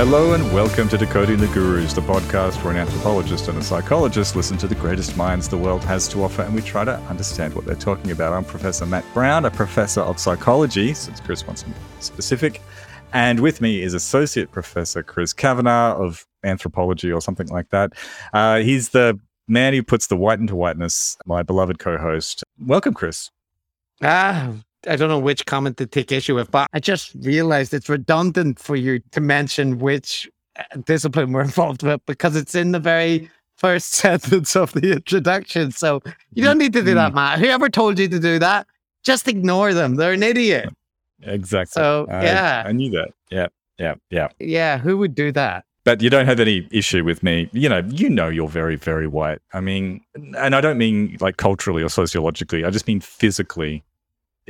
Hello and welcome to Decoding the Gurus, the podcast where an anthropologist and a psychologist listen to the greatest minds the world has to offer and we try to understand what they're talking about. I'm Professor Matt Browne, a professor of psychology, since Chris wants be specific. And with me is Associate Professor Chris Kavanagh of anthropology or something like that. Uh, he's the man who puts the white into whiteness, my beloved co host. Welcome, Chris. Ah, I don't know which comment to take issue with, but I just realized it's redundant for you to mention which uh, discipline we're involved with because it's in the very first sentence of the introduction. So you don't need to do that, mm. Matt. Whoever told you to do that, just ignore them. They're an idiot. Exactly. So I, yeah, I knew that. Yeah, yeah, yeah. Yeah, who would do that? But you don't have any issue with me. You know, you know you're very, very white. I mean, and I don't mean like culturally or sociologically. I just mean physically.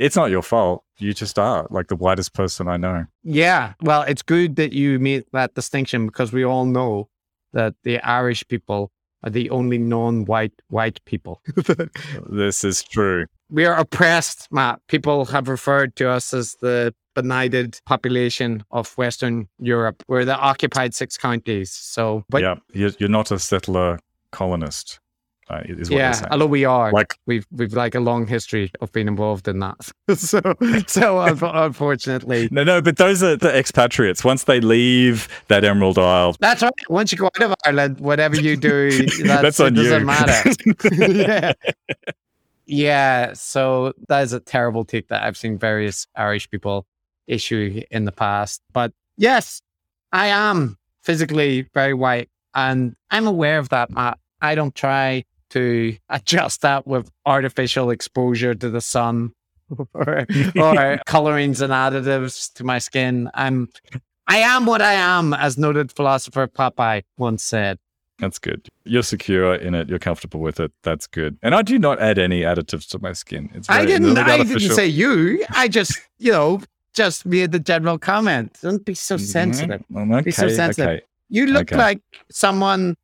It's not your fault. You just are like the whitest person I know. Yeah. Well, it's good that you made that distinction because we all know that the Irish people are the only non-white white people. this is true. We are oppressed, Matt. People have referred to us as the benighted population of Western Europe. We're the occupied six counties. So, but yeah, you're not a settler colonist. Uh, yeah, although we are, like we've we've like a long history of being involved in that. so so unfortunately, no, no. But those are the expatriates. Once they leave that Emerald Isle, that's right. Once you go out of Ireland, whatever you do, that's, that's on it doesn't matter. yeah. Yeah, so that is a terrible take that I've seen various Irish people issue in the past. But yes, I am physically very white and I'm aware of that. I, I don't try to adjust that with artificial exposure to the sun or, or colorings and additives to my skin. I'm I am what I am, as noted philosopher Popeye once said. That's good. You're secure in it. You're comfortable with it. That's good. And I do not add any additives to my skin. It's very, I didn't. I didn't say you. I just, you know, just made the general comment. Don't be so mm-hmm. sensitive. Mm-hmm. Okay, be so sensitive. Okay. You look okay. like someone.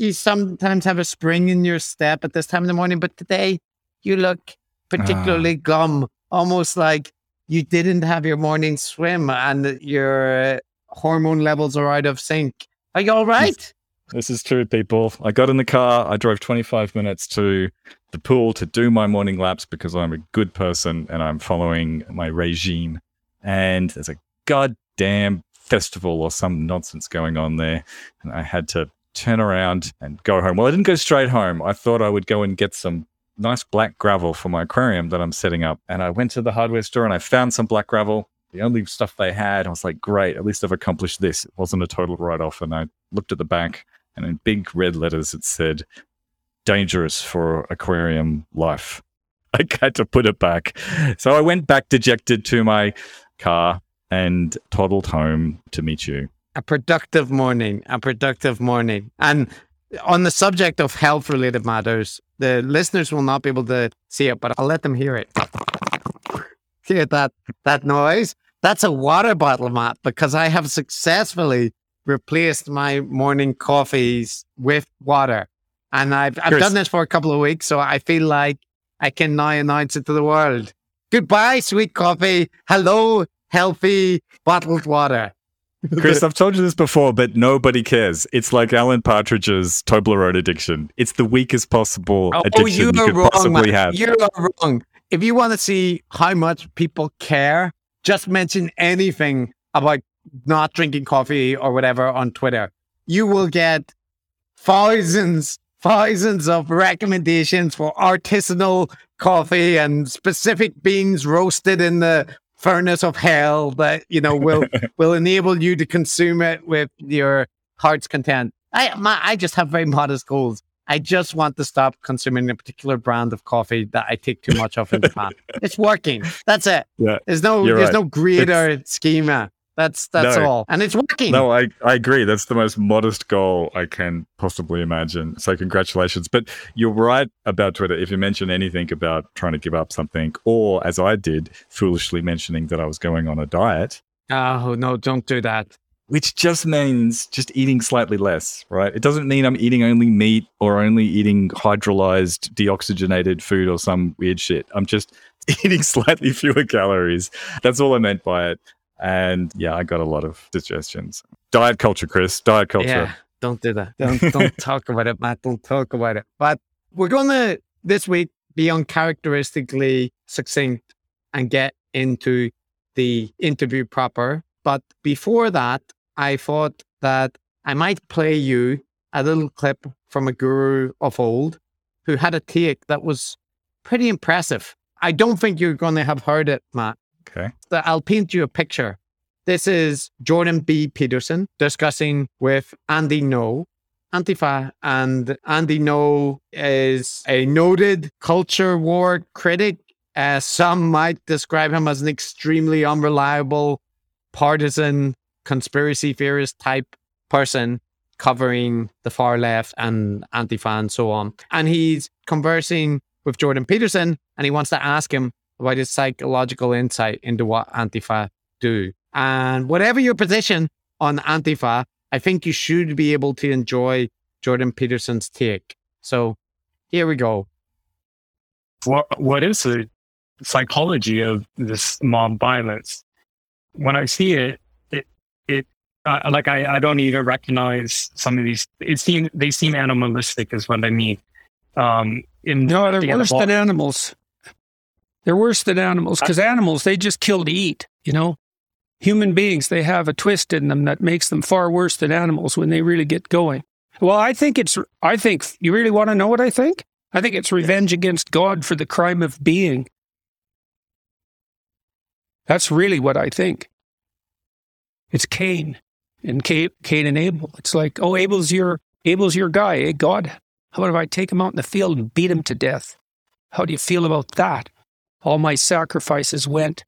You sometimes have a spring in your step at this time in the morning, but today you look particularly ah. gum, almost like you didn't have your morning swim and your hormone levels are out of sync. Are you all right? This is true, people. I got in the car. I drove 25 minutes to the pool to do my morning laps because I'm a good person and I'm following my regime. And there's a goddamn festival or some nonsense going on there. And I had to turn around and go home. Well, I didn't go straight home. I thought I would go and get some nice black gravel for my aquarium that I'm setting up. And I went to the hardware store and I found some black gravel the only stuff they had, I was like, great, at least I've accomplished this. It wasn't a total write off. And I looked at the back and in big red letters it said dangerous for aquarium life. I had to put it back. So I went back dejected to my car and toddled home to meet you. A productive morning, a productive morning. And on the subject of health related matters, the listeners will not be able to see it, but I'll let them hear it. hear that that noise? That's a water bottle, Matt, because I have successfully replaced my morning coffees with water. And I've, I've done this for a couple of weeks. So I feel like I can now announce it to the world. Goodbye, sweet coffee. Hello, healthy bottled water. Chris, I've told you this before, but nobody cares. It's like Alan Partridge's Toblerone addiction. It's the weakest possible oh, oh addiction you, you could wrong, possibly man. have. You are wrong. If you want to see how much people care, just mention anything about not drinking coffee or whatever on Twitter, you will get thousands, thousands of recommendations for artisanal coffee and specific beans roasted in the furnace of hell that you know will will enable you to consume it with your heart's content. I my, I just have very modest goals. I just want to stop consuming a particular brand of coffee that I take too much of in past. it's working. That's it. Yeah, there's no there's right. no greater it's, schema. That's that's no, all, and it's working. No, I I agree. That's the most modest goal I can possibly imagine. So congratulations. But you're right about Twitter. If you mention anything about trying to give up something, or as I did, foolishly mentioning that I was going on a diet. Oh no! Don't do that. Which just means just eating slightly less, right? It doesn't mean I'm eating only meat or only eating hydrolyzed, deoxygenated food or some weird shit. I'm just eating slightly fewer calories. That's all I meant by it. And yeah, I got a lot of suggestions. Diet culture, Chris. Diet culture. Yeah, don't do that. Don't don't talk about it, Matt. Don't talk about it. But we're gonna this week be uncharacteristically succinct and get into the interview proper. But before that, I thought that I might play you a little clip from a guru of old who had a take that was pretty impressive. I don't think you're going to have heard it, Matt. Okay. So I'll paint you a picture. This is Jordan B. Peterson discussing with Andy Ngo, Antifa. And Andy Ngo is a noted culture war critic. Uh, some might describe him as an extremely unreliable, partisan, conspiracy theorist type person covering the far left and Antifa and so on. And he's conversing with Jordan Peterson and he wants to ask him about his psychological insight into what Antifa do. And whatever your position on Antifa, I think you should be able to enjoy Jordan Peterson's take. So here we go. What what is the psychology of this mob violence? When I see it, it it uh, like I, I don't even recognize some of these. It seem they seem animalistic, is what I mean. Um, in No, they're the worse than animals. They're worse than animals because animals, they just kill to eat, you know? Human beings, they have a twist in them that makes them far worse than animals when they really get going. Well, I think it's, I think, you really want to know what I think? I think it's revenge against God for the crime of being. That's really what I think. It's Cain and Cain, Cain and Abel. It's like, oh, Abel's your, Abel's your guy, eh, God? How about if I take him out in the field and beat him to death? How do you feel about that? All my sacrifices went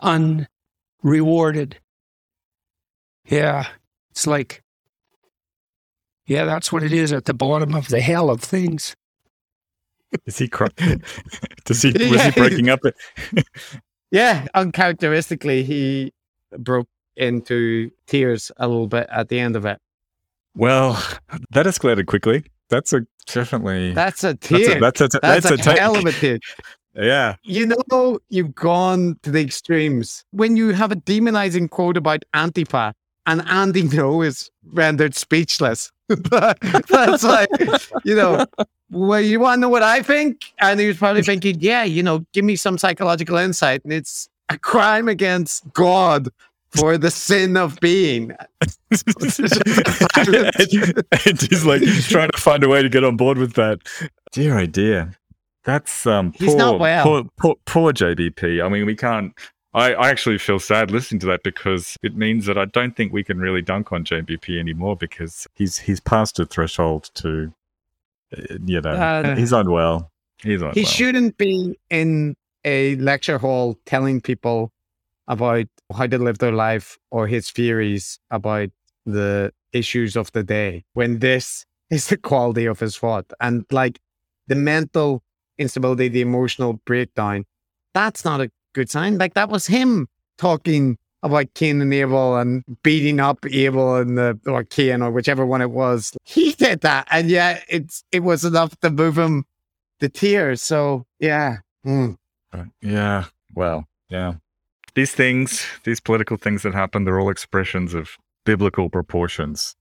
unrewarded. Yeah, it's like, yeah, that's what it is at the bottom of the hell of things. Is he cry- Does he was Yeah. he breaking up? Yeah, uncharacteristically, he broke into tears a little bit at the end of it. Well, that escalated quickly. That's a definitely That's a that's tear. a, that's a, That's, that's a, a hell of a tear. Yeah. You know, you've gone to the extremes. When you have a demonizing quote about Antifa and Andy Ngo is rendered speechless. That's like, you know, well, you want to know what I think? And he was probably thinking, yeah, you know, give me some psychological insight. And it's a crime against God for the sin of being. and, and he's like trying to find a way to get on board with that. Dear oh dear. That's um He's poor, not well. poor, poor, poor JBP. I mean, we can't. I, I actually feel sad listening to that because it means that I don't think we can really dunk on JBP anymore because he's he's past a threshold to, uh, you know, Uh, he's unwell. He's unwell. He shouldn't be in a lecture hall telling people about how to live their life or his theories about the issues of the day when this is the quality of his thought and like the mental instability, the emotional breakdown. That's not a good sign. Like that was him talking about Cain and Abel and beating up Abel and the or Cain or whichever one it was. He did that, and yet it's it was enough to move him the tears. So yeah, Mm. Yeah. Well, yeah. These things, these political things that happen, they're all expressions of biblical proportions,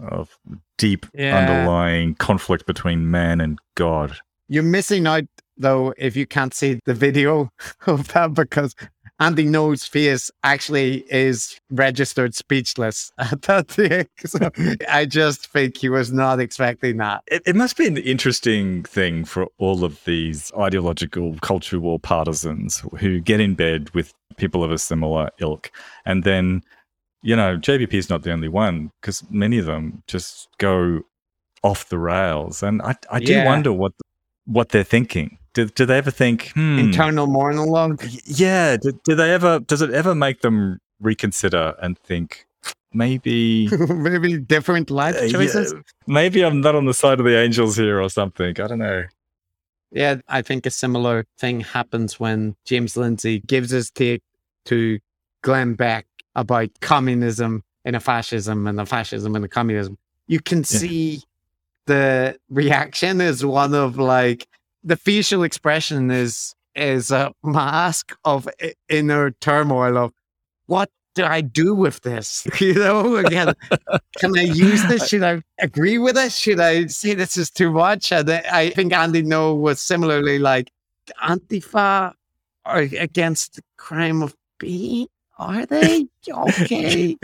of deep Yeah. underlying conflict between man and God. You're missing out though if you can't see the video of that because Andy Ngo's face actually is registered speechless at that thing. So I just think he was not expecting that. It, it must be an interesting thing for all of these ideological culture war partisans who get in bed with people of a similar ilk. And then, you know, JBP is not the only one because many of them just go off the rails. And I, I do Yeah. wonder what what they're thinking. Do, do they ever think, hmm, Internal monologue. Yeah. Do, do they ever? Does it ever make them reconsider and think maybe? Maybe different life uh, choices. yeah, maybe I'm not on the side of the angels here or something. I don't know. Yeah, I think a similar thing happens when James Lindsay gives his take to Glenn Beck about communism and a fascism and the fascism and a communism. You can Yeah. The reaction is one of like the facial expression is is a mask of inner turmoil of what do I do with this? You know, again, can I use this? Should I agree with it? Should I say this is too much? And I think Andy Ngo was similarly like Antifa are against the crime of being. Are they okay?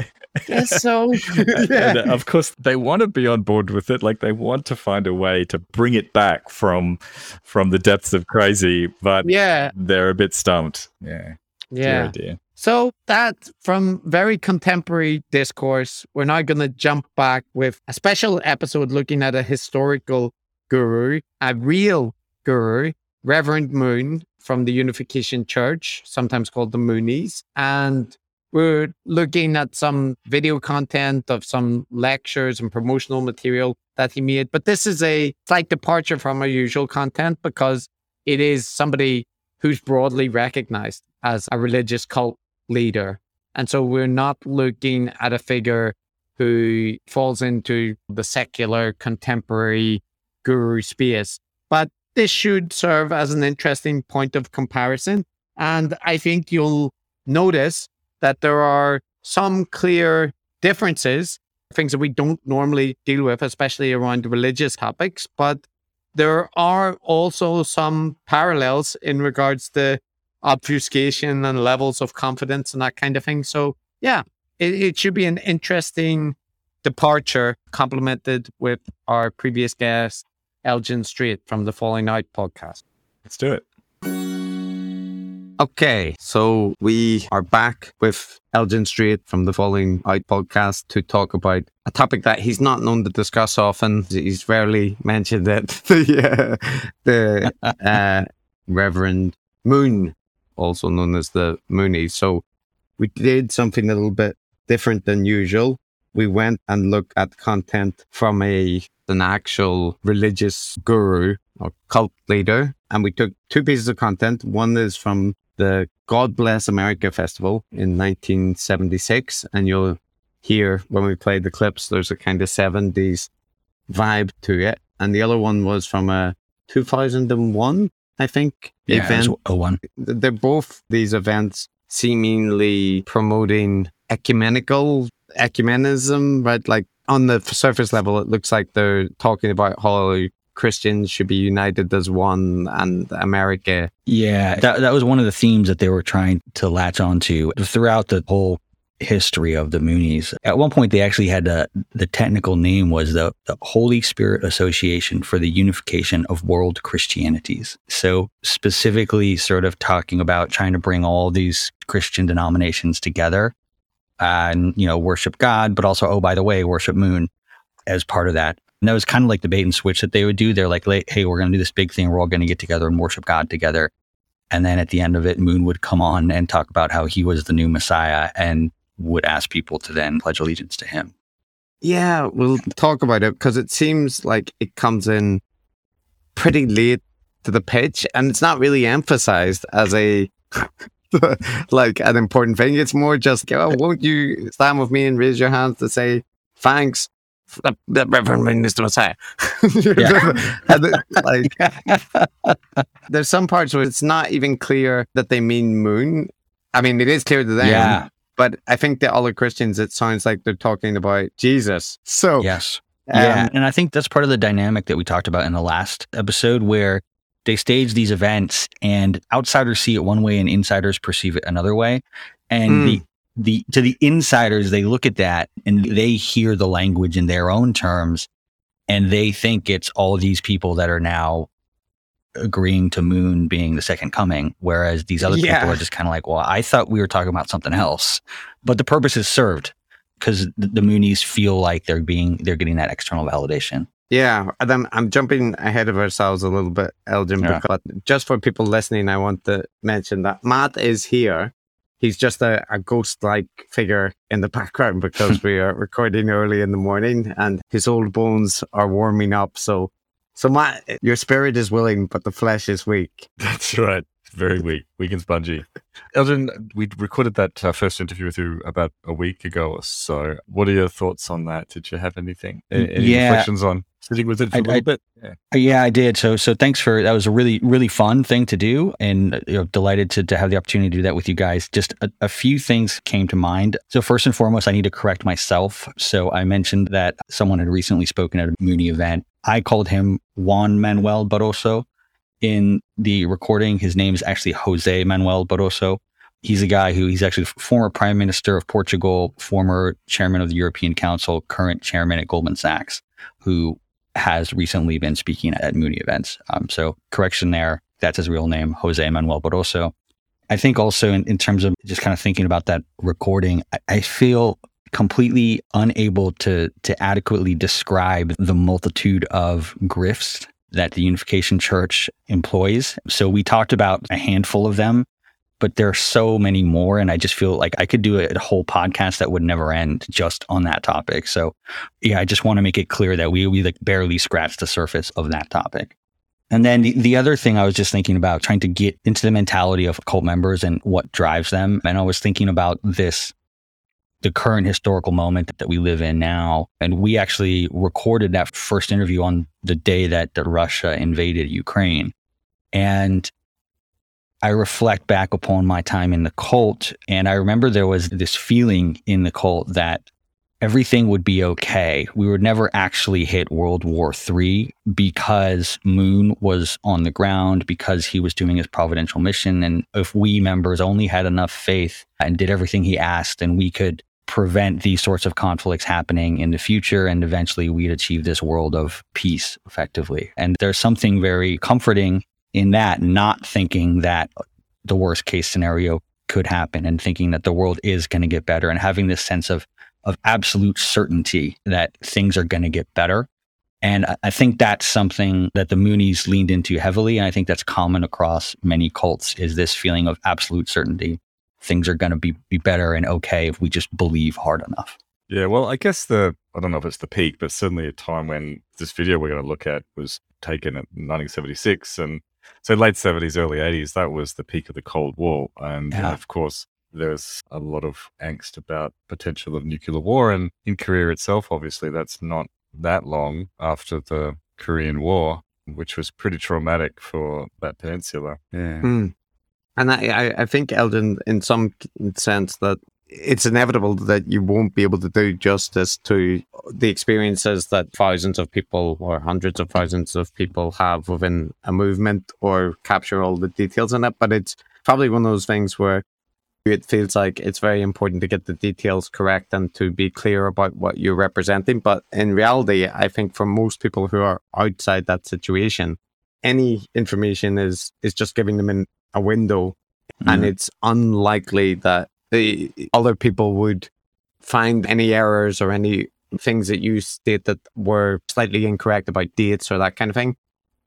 Guess so. And uh, of course, they want to be on board with it. Like they want to find a way to bring it back from from the depths of crazy, but yeah, they're a bit stumped. Yeah, yeah. idea. So that from very contemporary discourse, we're now going to jump back with a special episode looking at a historical guru, a real guru, Reverend Moon from the Unification Church, sometimes called the Moonies. And we're looking at some video content of some lectures and promotional material that he made. But this is a slight departure from our usual content because it is somebody who's broadly recognized as a religious cult leader. And so we're not looking at a figure who falls into the secular contemporary guru space. But this should serve as an interesting point of comparison. And I think you'll notice that there are some clear differences, things that we don't normally deal with, especially around religious topics. But there are also some parallels in regards to obfuscation and levels of confidence and that kind of thing. So, yeah, it, it should be an interesting departure, complemented with our previous guest, Elgin Street from the Falling Out podcast. Let's do it. Okay, so we are back with Elgin Street from the Falling Out podcast to talk about a topic that he's not known to discuss often. He's rarely mentioned it. the uh, the uh, Reverend Moon, also known as the Moonies. So we did something a little bit different than usual. We went and looked at content from a an actual religious guru or cult leader, and we took two pieces of content. One is from the God Bless America Festival in 1976. And you'll hear when we play the clips, there's a kind of 70s vibe to it. And the other one was from a 2001, I think, Yeah, event. was 01. They're both these events seemingly promoting ecumenical ecumenism, right? Like on the surface level, it looks like they're talking about how Christians should be united as one and America Yeah, that, that was one of the themes that they were trying to latch onto throughout the whole history of the Moonies. At one point, they actually had a, the technical name was the, the Holy Spirit Association for the Unification of World Christianities. So specifically, sort of talking about trying to bring all these Christian denominations together and you know worship God, but also oh by the way, worship Moon as part of that. And that was kind of like the bait and switch that they would do. They're like, hey, we're going to do this big thing. We're all going to get together and worship God together. And then at the end of it, Moon would come on and talk about how he was the new Messiah and would ask people to then pledge allegiance to him. Yeah, we'll talk about it because it seems like it comes in pretty late to the pitch and it's not really emphasized as a like an important thing. It's more just, oh, won't you stand with me and raise your hands to say thanks? The, the Reverend Minister Messiah. And like, there's some parts where it's not even clear that they mean moon. I mean, it is clear to them, Yeah. but I think that all the Christians, it sounds like they're talking about Jesus. So, Yes. um, yeah. And I think that's part of the dynamic that we talked about in the last episode where they stage these events and outsiders see it one way and insiders perceive it another way. And Mm. the the to the insiders, they look at that and they hear the language in their own terms and they think it's all these people that are now agreeing to moon being the second coming whereas these other Yeah. people are just kind of like well i thought we were talking about something else but the purpose is served because the, the moonies feel like they're being they're getting that external validation Yeah, and I'm, I'm jumping ahead of ourselves a little bit, Elgin, Yeah. but just for people listening, I want to mention that Matt is here. He's just a, a ghost like figure in the background because we are recording early in the morning and his old bones are warming up. So, so Matt, your spirit is willing, but the flesh is weak. That's right. Very weak, weak and spongy. Elgin, we recorded that uh, first interview with you about a week ago or so. What are your thoughts on that? Did you have anything? a- Any Yeah. reflections on? Sitting with it for I- a little I- bit. Yeah. Uh, Yeah, I did. So, so thanks for that. Was a really, really fun thing to do, and uh, you know, delighted to to have the opportunity to do that with you guys. Just a, a few things came to mind. So, first and foremost, I need to correct myself. So, I mentioned that someone had recently spoken at a Moonie event. I called him Juan Manuel Barroso. In the recording, his name is actually Jose Manuel Barroso. He's a guy who he's actually former prime minister of Portugal, former chairman of the European Council, current chairman at Goldman Sachs, who has recently been speaking at Moonie events. Um, so correction there, that's his real name, Jose Manuel Barroso. I think also in, in terms of just kind of thinking about that recording, I, I feel completely unable to to adequately describe the multitude of grifts that the Unification Church employs. So we talked about a handful of them, but there are so many more, and I just feel like I could do a, a whole podcast that would never end just on that topic. So yeah, I just want to make it clear that we we like barely scratched the surface of that topic. And then the, the other thing I was just thinking about trying to get into the mentality of cult members and what drives them. And I was thinking about this, the current historical moment that we live in now. And we actually recorded that first interview on the day that, that Russia invaded Ukraine. And I reflect back upon my time in the cult. And I remember there was this feeling in the cult that everything would be okay. We would never actually hit World War III because Moon was on the ground, because he was doing his providential mission. And if we members only had enough faith and did everything he asked, then we could prevent these sorts of conflicts happening in the future. And eventually we'd achieve this world of peace effectively. And there's something very comforting in that, not thinking that the worst case scenario could happen and thinking that the world is going to get better and having this sense of of absolute certainty that things are going to get better. And I- think that's something that the Moonies leaned into heavily. And I think that's common across many cults is this feeling of absolute certainty. Things are going to be, be better and okay if we just believe hard enough. Yeah, well, I guess the I don't know if it's the peak, but certainly a time when this video we're going to look at was taken at 1976, and so late 70s, early 80s. That was the peak of the Cold War, and Yeah. of course there's a lot of angst about potential of nuclear war, and in Korea itself, obviously, that's not that long after the Korean War, which was pretty traumatic for that peninsula. Yeah. Mm. And I, I, I think, Elgin, in some sense, that it's inevitable that you won't be able to do justice to the experiences that thousands of people or hundreds of thousands of people have within a movement or capture all the details in it. But it's probably one of those things where it feels like it's very important to get the details correct and to be clear about what you're representing. But in reality, I think for most people who are outside that situation, any information is is just giving them in a window and Mhm. it's unlikely that the other people would find any errors or any things that you state that were slightly incorrect about dates or that kind of thing.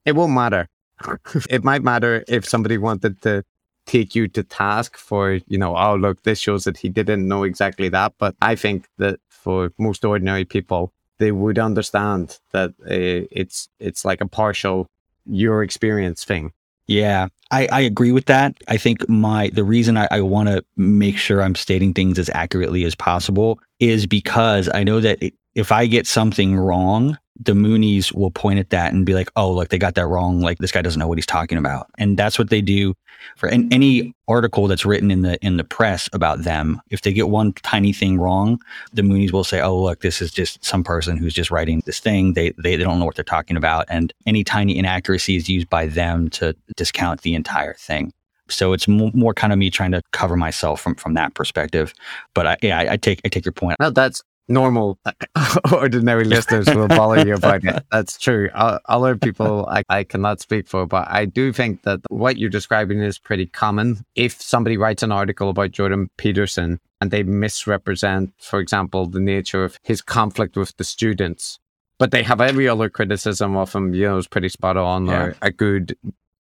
It won't matter. it might matter if somebody wanted to take you to task for, you know, oh look, this shows that he didn't know exactly that. But I think that for most ordinary people, they would understand that uh, it's it's like a partial your experience thing. Yeah, I, I agree with that. I think my the reason I, I want to make sure I'm stating things as accurately as possible is because I know that it, if I get something wrong, the Moonies will point at that and be like, "Oh, look, they got that wrong. Like this guy doesn't know what he's talking about." And that's what they do for an, any article that's written in the in the press about them. If they get one tiny thing wrong, the Moonies will say, "Oh, look, this is just some person who's just writing this thing. They they, they don't know what they're talking about." And any tiny inaccuracy is used by them to discount the entire thing. So it's mo- more kind of me trying to cover myself from from that perspective. But I, yeah, I, I take I take your point. Well, that's normal. Ordinary listeners will follow you about it. That's true. Other people I, I cannot speak for, but I do think that what you're describing is pretty common. If somebody writes an article about Jordan Peterson and they misrepresent, for example, the nature of his conflict with the students, but they have every other criticism of him, you know, is pretty spot on Yeah. or a good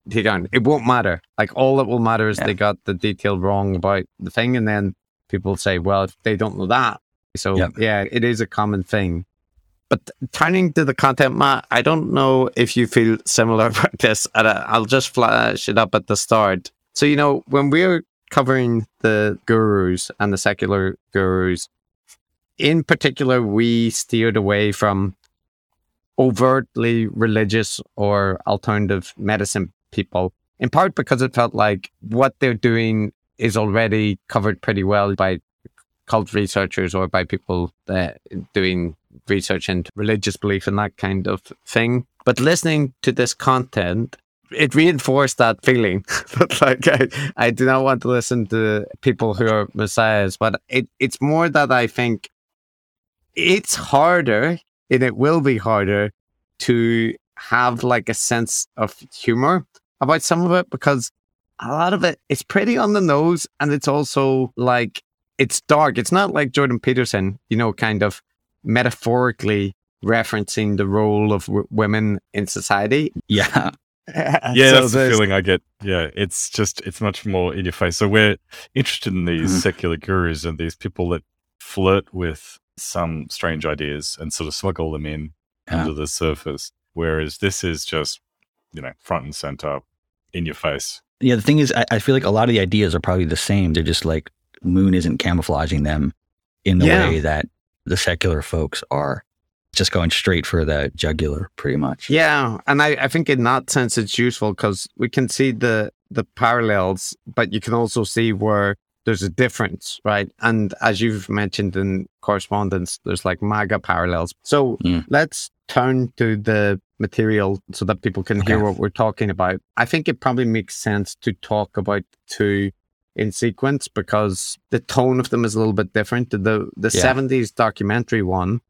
take on. It won't matter. Like all that will matter is Yeah. they got the detail wrong about the thing, and then people say, well, if they don't know that. So Yep. yeah, it is a common thing. But turning to the content, Matt, I don't know if you feel similar about this. I'll just flash it up at the start. So you know, when we're covering the gurus and the secular gurus, in particular, we steered away from overtly religious or alternative medicine people, in part because it felt like what they're doing is already covered pretty well by cult researchers or by people doing research into religious belief and that kind of thing. But listening to this content, it reinforced that feeling that like I, I do not want to listen to people who are messiahs, but it, it's more that I think it's harder and it will be harder to have like a sense of humor about some of it because a lot of it is pretty on the nose and it's also like it's dark. It's not like Jordan Peterson, you know, kind of metaphorically referencing the role of w- women in society. Yeah. yeah, so that's the feeling I get. Yeah, it's just it's much more in your face. So we're interested in these mm-hmm. secular gurus and these people that flirt with some strange ideas and sort of smuggle them in yeah. under the surface. Whereas this is just, you know, front and center, in your face. Yeah, the thing is, I, I feel like a lot of the ideas are probably the same. They're just like Moon isn't camouflaging them in the yeah. way that the secular folks are just going straight for the jugular pretty much. Yeah. And I, I think in that sense it's useful because we can see the the parallels, but you can also see where there's a difference, right? And as you've mentioned in correspondence, there's like MAGA parallels. So mm. let's turn to the material so that people can okay. hear what we're talking about. I think it probably makes sense to talk about two in sequence because the tone of them is a little bit different. The the yeah. 70s documentary one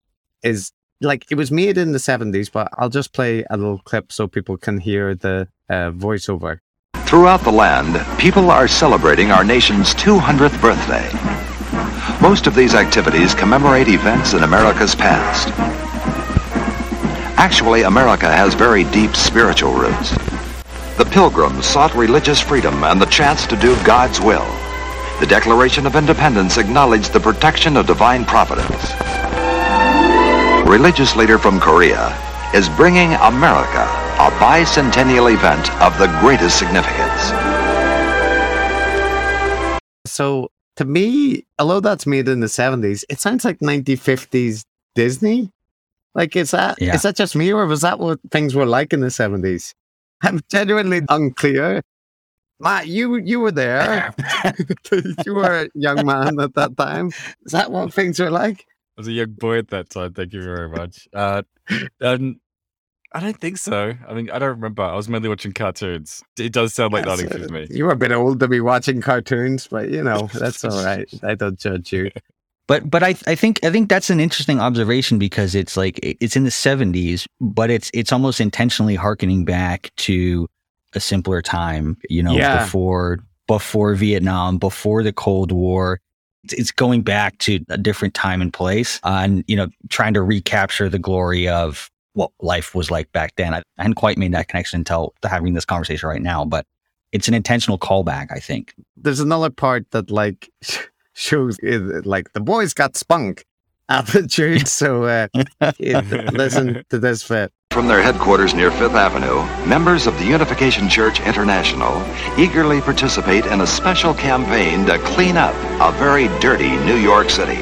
is like it was made in the 70s, but I'll just play a little clip so people can hear the uh, voiceover. Throughout the land, people are celebrating our nation's 200th birthday. Most of these activities commemorate events in America's past. Actually, America has very deep spiritual roots. The Pilgrims sought religious freedom and the chance to do God's will. The Declaration of Independence acknowledged the protection of divine providence. Religious leader from Korea is bringing America a bicentennial event of the greatest significance. So, to me, although that's made in the 70s, it sounds like 1950s Disney. Like, is that yeah. is that just me, or was that what things were like in the 70s? I'm genuinely unclear. Matt, you you were there. you were a young man at that time. Is that what things were like? I was a young boy at that time. Thank you very much. Uh, um, I don't think so. I mean, I don't remember. I was mainly watching cartoons. It does sound like that to me. You were a bit old to be watching cartoons, but you know that's all right. I don't judge you. But but I I think I think that's an interesting observation because it's like it's in the 70s, but it's it's almost intentionally harkening back to a simpler time, you know, yeah. before before Vietnam, before the Cold War. It's, it's going back to a different time and place, uh, and you know, trying to recapture the glory of what life was like back then. I, I hadn't quite made that connection until having this conversation right now, but it's an intentional callback, I think. There's another part that like shows like the boys got spunk attitude. So uh, listen to this fit. From their headquarters near Fifth Avenue, members of the Unification Church International eagerly participate in a special campaign to clean up a very dirty New York City.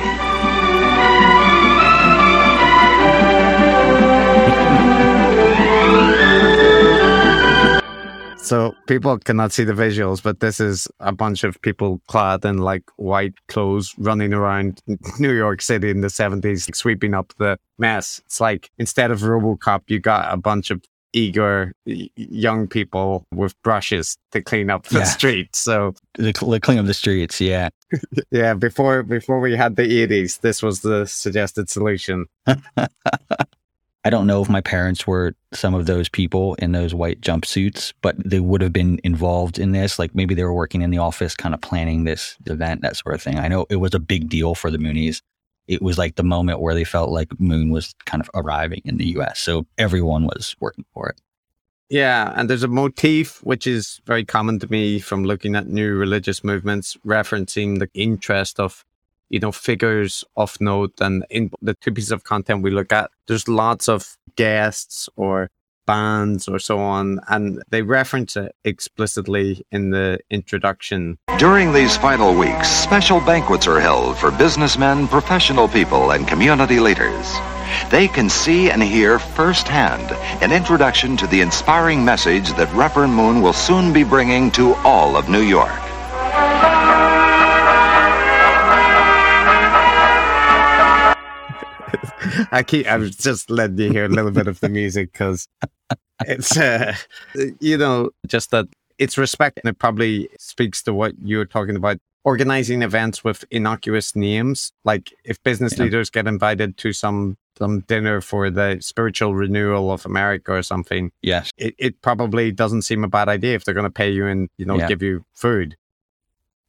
So people cannot see the visuals, but this is a bunch of people clad in like white clothes running around New York City in the 70s, like, sweeping up the mess. It's like instead of Robocop, you got a bunch of eager young people with brushes to clean up the yeah. streets. So the, the clean up the streets, yeah. yeah, before before we had the 80s, this was the suggested solution. I don't know if my parents were some of those people in those white jumpsuits, but they would have been involved in this. Like maybe they were working in the office, kind of planning this event, that sort of thing. I know it was a big deal for the Moonies. It was like the moment where they felt like Moon was kind of arriving in the US. So everyone was working for it. Yeah. And there's a motif which is very common to me from looking at new religious movements, referencing the interest of you know, figures of note. And in the two pieces of content we look at, there's lots of guests or bands or so on, and they reference it explicitly in the introduction. During these final weeks, special banquets are held for businessmen, professional people, and community leaders. They can see and hear firsthand an introduction to the inspiring message that Reverend Moon will soon be bringing to all of New York. I keep. I was just letting you hear a little bit of the music because it's, uh, you know, just that it's respect, and it probably speaks to what you were talking about. Organizing events with innocuous names, like if business Yeah. leaders get invited to some some dinner for the spiritual renewal of America or something, Yes. it, it probably doesn't seem a bad idea if they're going to pay you and you know Yeah. give you food.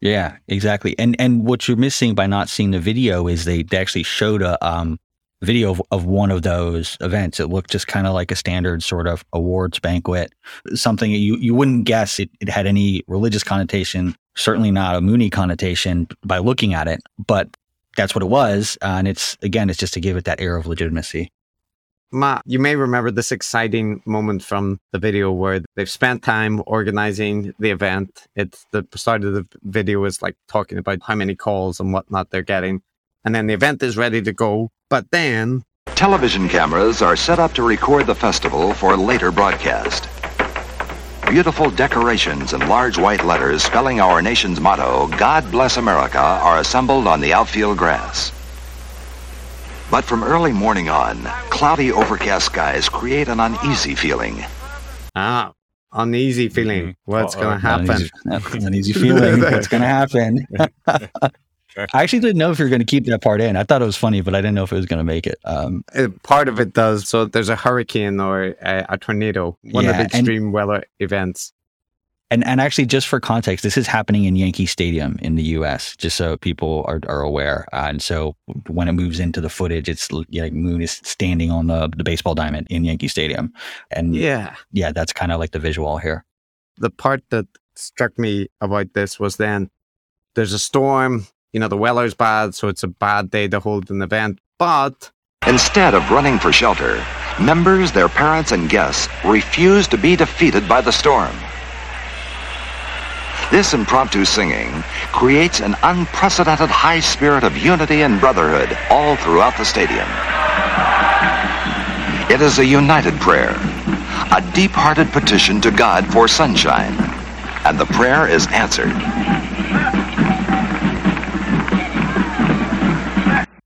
Yeah, exactly. And and what you're missing by not seeing the video is they, they actually showed a um video of, of one of those events. It looked just kind of like a standard sort of awards banquet, something you you wouldn't guess it, it had any religious connotation. Certainly not a Moonie connotation by looking at it, but that's what it was. Uh, and it's again, it's just to give it that air of legitimacy. Matt, you may remember this exciting moment from the video where they've spent time organizing the event. It's the start of the video is like talking about how many calls and whatnot they're getting. And then the event is ready to go. But then Television cameras are set up to record the festival for later broadcast. Beautiful decorations and large white letters spelling our nation's motto, God Bless America, are assembled on the outfield grass. But from early morning on, cloudy overcast skies create an uneasy feeling. ah, uneasy feeling. Mhm. What's going to happen? Uneasy, that's an easy feeling. What's going to happen? I actually didn't know if you were going to keep that part in. I thought it was funny, but I didn't know if it was going to make it. Um, part of it does. So there's a hurricane or a, a tornado, one of Yeah, the and- extreme weather events. And and actually, just for context, this is happening in Yankee Stadium in the U.S. Just so people are, are aware. Uh, and so when it moves into the footage, it's yeah, like Moon is standing on the the baseball diamond in Yankee Stadium, and yeah, Yeah. that's kind of like the visual here. the part that struck me about this was then there's a storm, you know, the weather's bad, so it's a bad day to hold an event. But Instead of running for shelter, members, their parents, and guests refuse to be defeated by the storm. This impromptu singing creates an unprecedented high spirit of unity and brotherhood all throughout the stadium. It is a united prayer, a deep-hearted petition to God for sunshine, and the prayer is answered.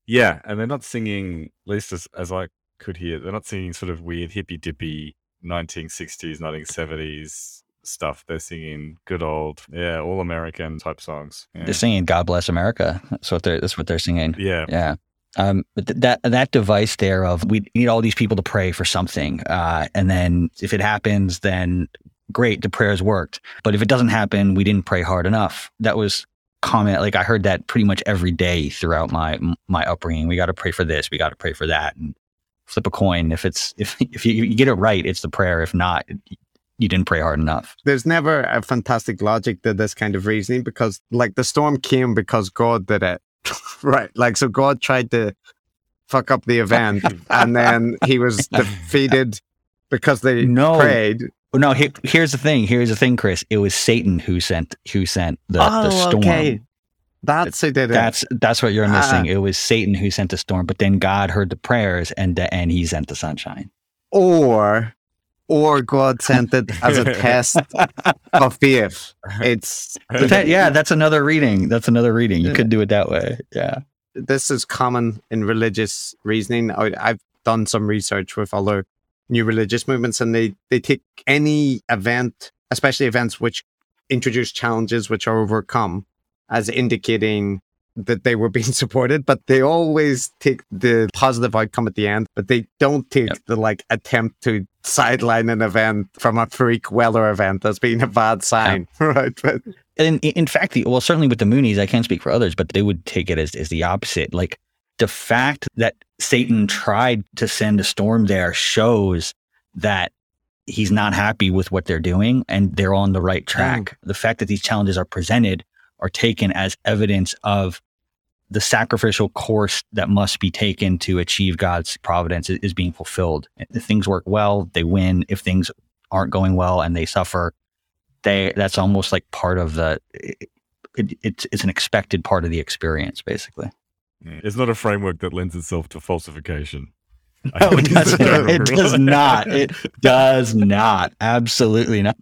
Yeah, and they're not singing, at least as, as I could hear, they're not singing sort of weird hippy dippy 1960s, 1970s stuff. They're singing good old, yeah, all American type songs. Yeah. They're singing "God Bless America." That's what they're that's what they're singing. yeah. Yeah. Um, but th- that that device there of we need all these people to pray for something, uh, and then if it happens, then great, the prayers worked. But if it doesn't happen, we didn't pray hard enough. That was comment like I heard that pretty much every day throughout my my upbringing. We got to pray for this, we got to pray for that, and flip a coin. If it's if if you, you get it right, it's the prayer. If not, you didn't pray hard enough. there's never a fantastic logic to this kind of reasoning because, like, the storm came because God did it. right. Like, so God tried to fuck up the event and then he was defeated because they No. prayed. No, he, here's the thing. Here's the thing, Chris. It was Satan who sent who sent the, the storm. Okay. That's who did it. That's that's what you're Ah. missing. it was Satan who sent the storm, but then God heard the prayers and and he sent the sunshine. or or God sent it as a test of faith. It's that, yeah, that's another reading. That's another reading. You could do it that way. Yeah. this is common in religious reasoning. I, I've done some research with other new religious movements, and they they take any event, especially events which introduce challenges which are overcome, as indicating that they were being supported, but they always take the positive outcome at the end, but they don't take Yep. the like attempt to sideline an event from a freak weather event as being a bad sign, right? But in, in fact, the, well, certainly with the Moonies, I can't speak for others, but they would take it as, as the opposite. Like the fact that Satan tried to send a storm there shows that he's not happy with what they're doing and they're on the right track. Mm. The fact that these challenges are presented are taken as evidence of the sacrificial course that must be taken to achieve God's providence is, is being fulfilled. If things work well, they win. If things aren't going well and they suffer, they that's almost like part of the. It, it, it's it's an expected part of the experience, basically. It's not a framework that lends itself to falsification. No, oh, it, doesn't. it does not. It does not. Absolutely not.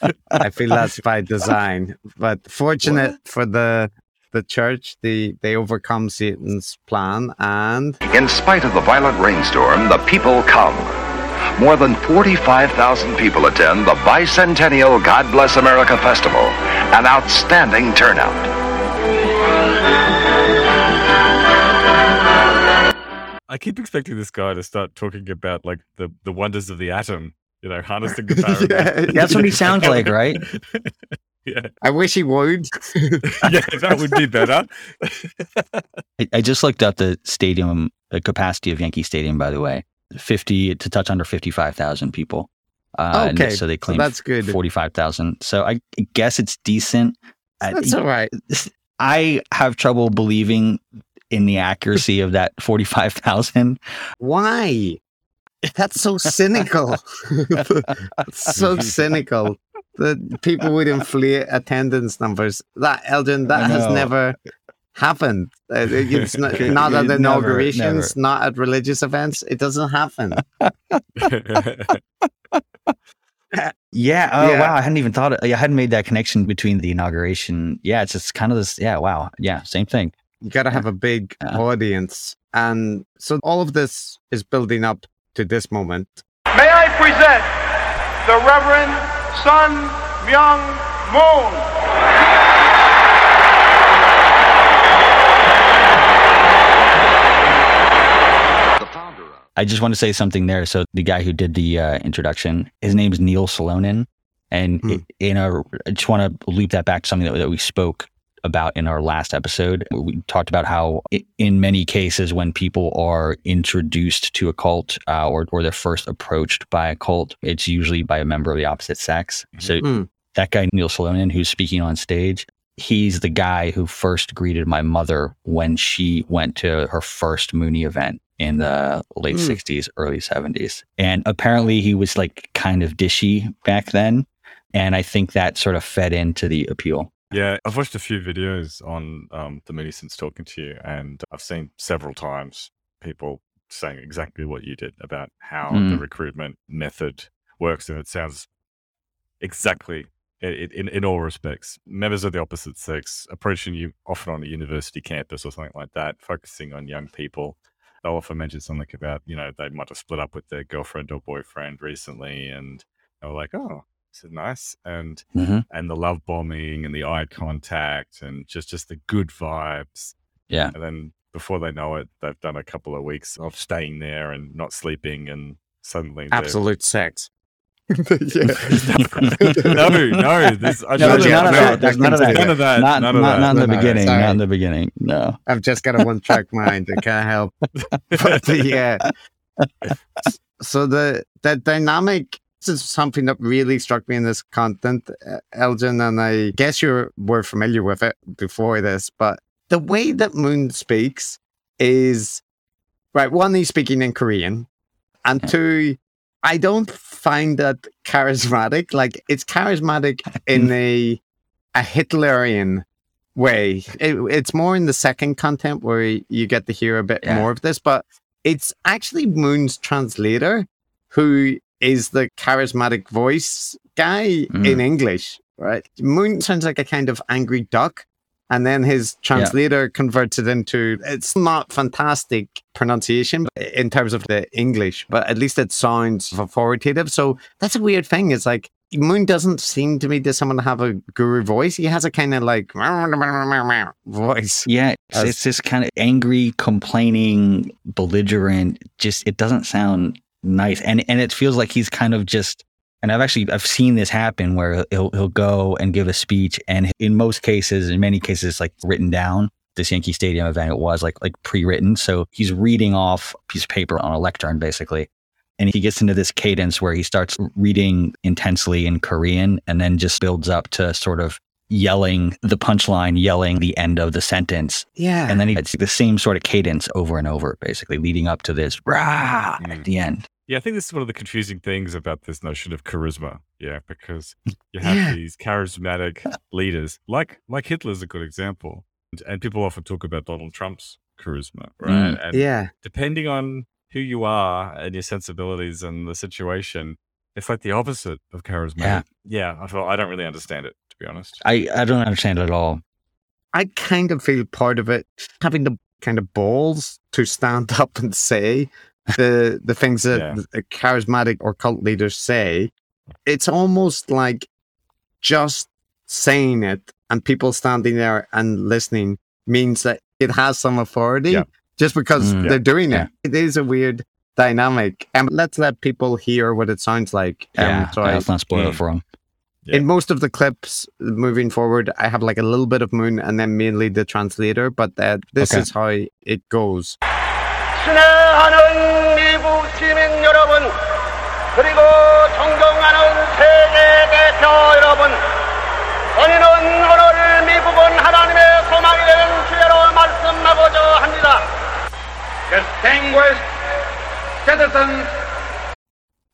I feel that's by design. But fortunate what? for the the church, the they overcome Satan's plan and in spite of the violent rainstorm, the people come. More than 45,000 people attend the bicentennial God Bless America Festival, an outstanding turnout. I keep expecting this guy to start talking about like the, the wonders of the atom, you know, harnessing the power. yeah, that's what he sounds like, right? yeah. I wish he would. yeah, that would be better. I, I, just looked up the stadium, the capacity of Yankee Stadium, by the way. 50 to touch under 55,000 people. Uh, okay. So they claim so that's good. 45,000. So I guess it's decent. That's all right. I have trouble believing in the accuracy of that 45,000. Why? That's so cynical. so cynical. that people would inflate attendance numbers. That Elgin, that has never happened. Uh, it's not, not at inaugurations, never, never. not at religious events. It doesn't happen. yeah. Oh yeah. wow. I hadn't even thought. Of, I hadn't made that connection between the inauguration. Yeah. It's just kind of this. Yeah. Wow. Yeah. Same thing. You got to have a big yeah. audience, and so all of this is building up to this moment. May I present the Reverend Sun Myung Moon. I just want to say something there. So the guy who did the uh, introduction, his name is Neil Salonen, and hmm. in our, I just want to loop that back to something that, that we spoke about in our last episode. We talked about how, in many cases, when people are introduced to a cult uh, or or they're first approached by a cult, it's usually by a member of the opposite sex. So mm. that guy Neil Salonen, who's speaking on stage, he's the guy who first greeted my mother when she went to her first Moonie event in the late mm. 60s, early 70s. And apparently he was like kind of dishy back then. And I think that sort of fed into the appeal. Yeah, I've watched a few videos on um, the Moonie since talking to you, and I've seen several times people saying exactly what you did about how mm. the recruitment method works. And it sounds exactly in, in all respects, members of the opposite sex approaching you often on a university campus or something like that, focusing on young people they'll often mention something about, you know, they might have split up with their girlfriend or boyfriend recently and they're like, oh, this is nice. And mm-hmm. and the love bombing and the eye contact and just just the good vibes. Yeah. And then before they know it, they've done a couple of weeks of staying there and not sleeping and suddenly absolute sex. no, no, this, I no, there's none, of that. There's none of that. None of that. Not, none of not, that. not in the no, beginning. Not in the beginning. No. I've just got a one track mind. I can't help. but yeah. So the the dynamic this is something that really struck me in this content, Elgin, and I guess you were familiar with it before this, but the way that Moon speaks is right. One, he's speaking in Korean, and two, I don't find that charismatic. Like it's charismatic in a a Hitlerian way. It, it's more in the second content where you get to hear a bit yeah. more of this, but it's actually Moon's translator who is the charismatic voice guy mm. in English, right? Moon sounds like a kind of angry duck and then his translator yeah. converts it into it's not fantastic pronunciation in terms of the english but at least it sounds authoritative so that's a weird thing it's like moon doesn't seem to me to someone to have a guru voice he has a kind of like voice yeah it's, it's this kind of angry complaining belligerent just it doesn't sound nice and and it feels like he's kind of just and I've actually I've seen this happen where he'll he'll go and give a speech, and in most cases, in many cases, it's like written down. This Yankee Stadium event, it was like like pre-written, so he's reading off a piece of paper on a lectern, basically, and he gets into this cadence where he starts reading intensely in Korean, and then just builds up to sort of yelling the punchline, yelling the end of the sentence. Yeah. And then it's the same sort of cadence over and over, basically leading up to this rah Mm. at the end. Yeah, I think this is one of the confusing things about this notion of charisma. Yeah, because you have Yeah. these charismatic leaders, like like Hitler's a good example, and, and people often talk about Donald Trump's charisma, right? Mm. And yeah. depending on who you are and your sensibilities and the situation, it's like the opposite of charisma. Yeah. Yeah, I feel I don't really understand it to be honest. I, I don't understand it at all. I kind of feel part of it having the kind of balls to stand up and say the the things that Yeah. charismatic or cult leaders say. It's almost like just saying it and people standing there and listening means that it has some authority Yeah. just because Mm. they're doing Yeah. it. It is a weird dynamic. And let's let people hear what it sounds like. Um, Yeah, so I- let's not spoil Mm. it for them. Yeah. in most of the clips moving forward, I have like a little bit of Moon and then mainly the translator, but uh, this Okay. is how it goes. 친애하는 미국 시민 여러분, 그리고 존경하는 세계 대표 여러분, 저희는 오늘 미국은 하나님의 소망이 되는 주제로 말씀하고자 합니다. Distinguished citizens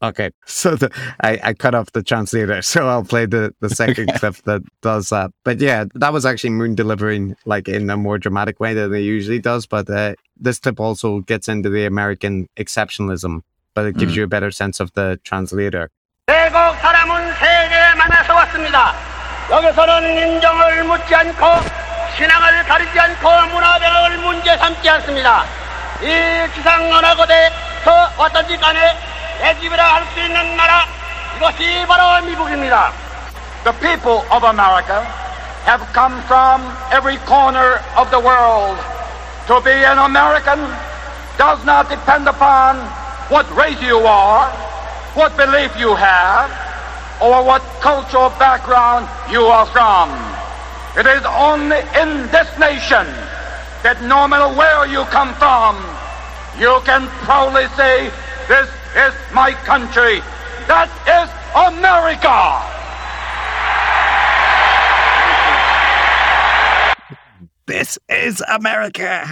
Okay, so the, I, I cut off the translator, so I'll play the, the second clip that does that. But yeah, that was actually Moon delivering like in a more dramatic way than he usually does. But uh, this clip also gets into the American exceptionalism, but it gives Mm. you a better sense of the translator. 대국 사람은 세계 만나서 왔습니다. 여기서는 인정을 묻지 않고 신앙을 가리지 않고 문화병을 문제 삼지 않습니다. 이 지상 어느 곳에서 왔든지 간에 내 집이라 할 수 있는 나라 이것이 바로 미국입니다. The people of America have come from every corner of the world. To be an American does not depend upon what race you are, what belief you have, or what cultural background you are from. It is only in this nation that no matter where you come from, you can proudly say, This is my country. That is America. This is America.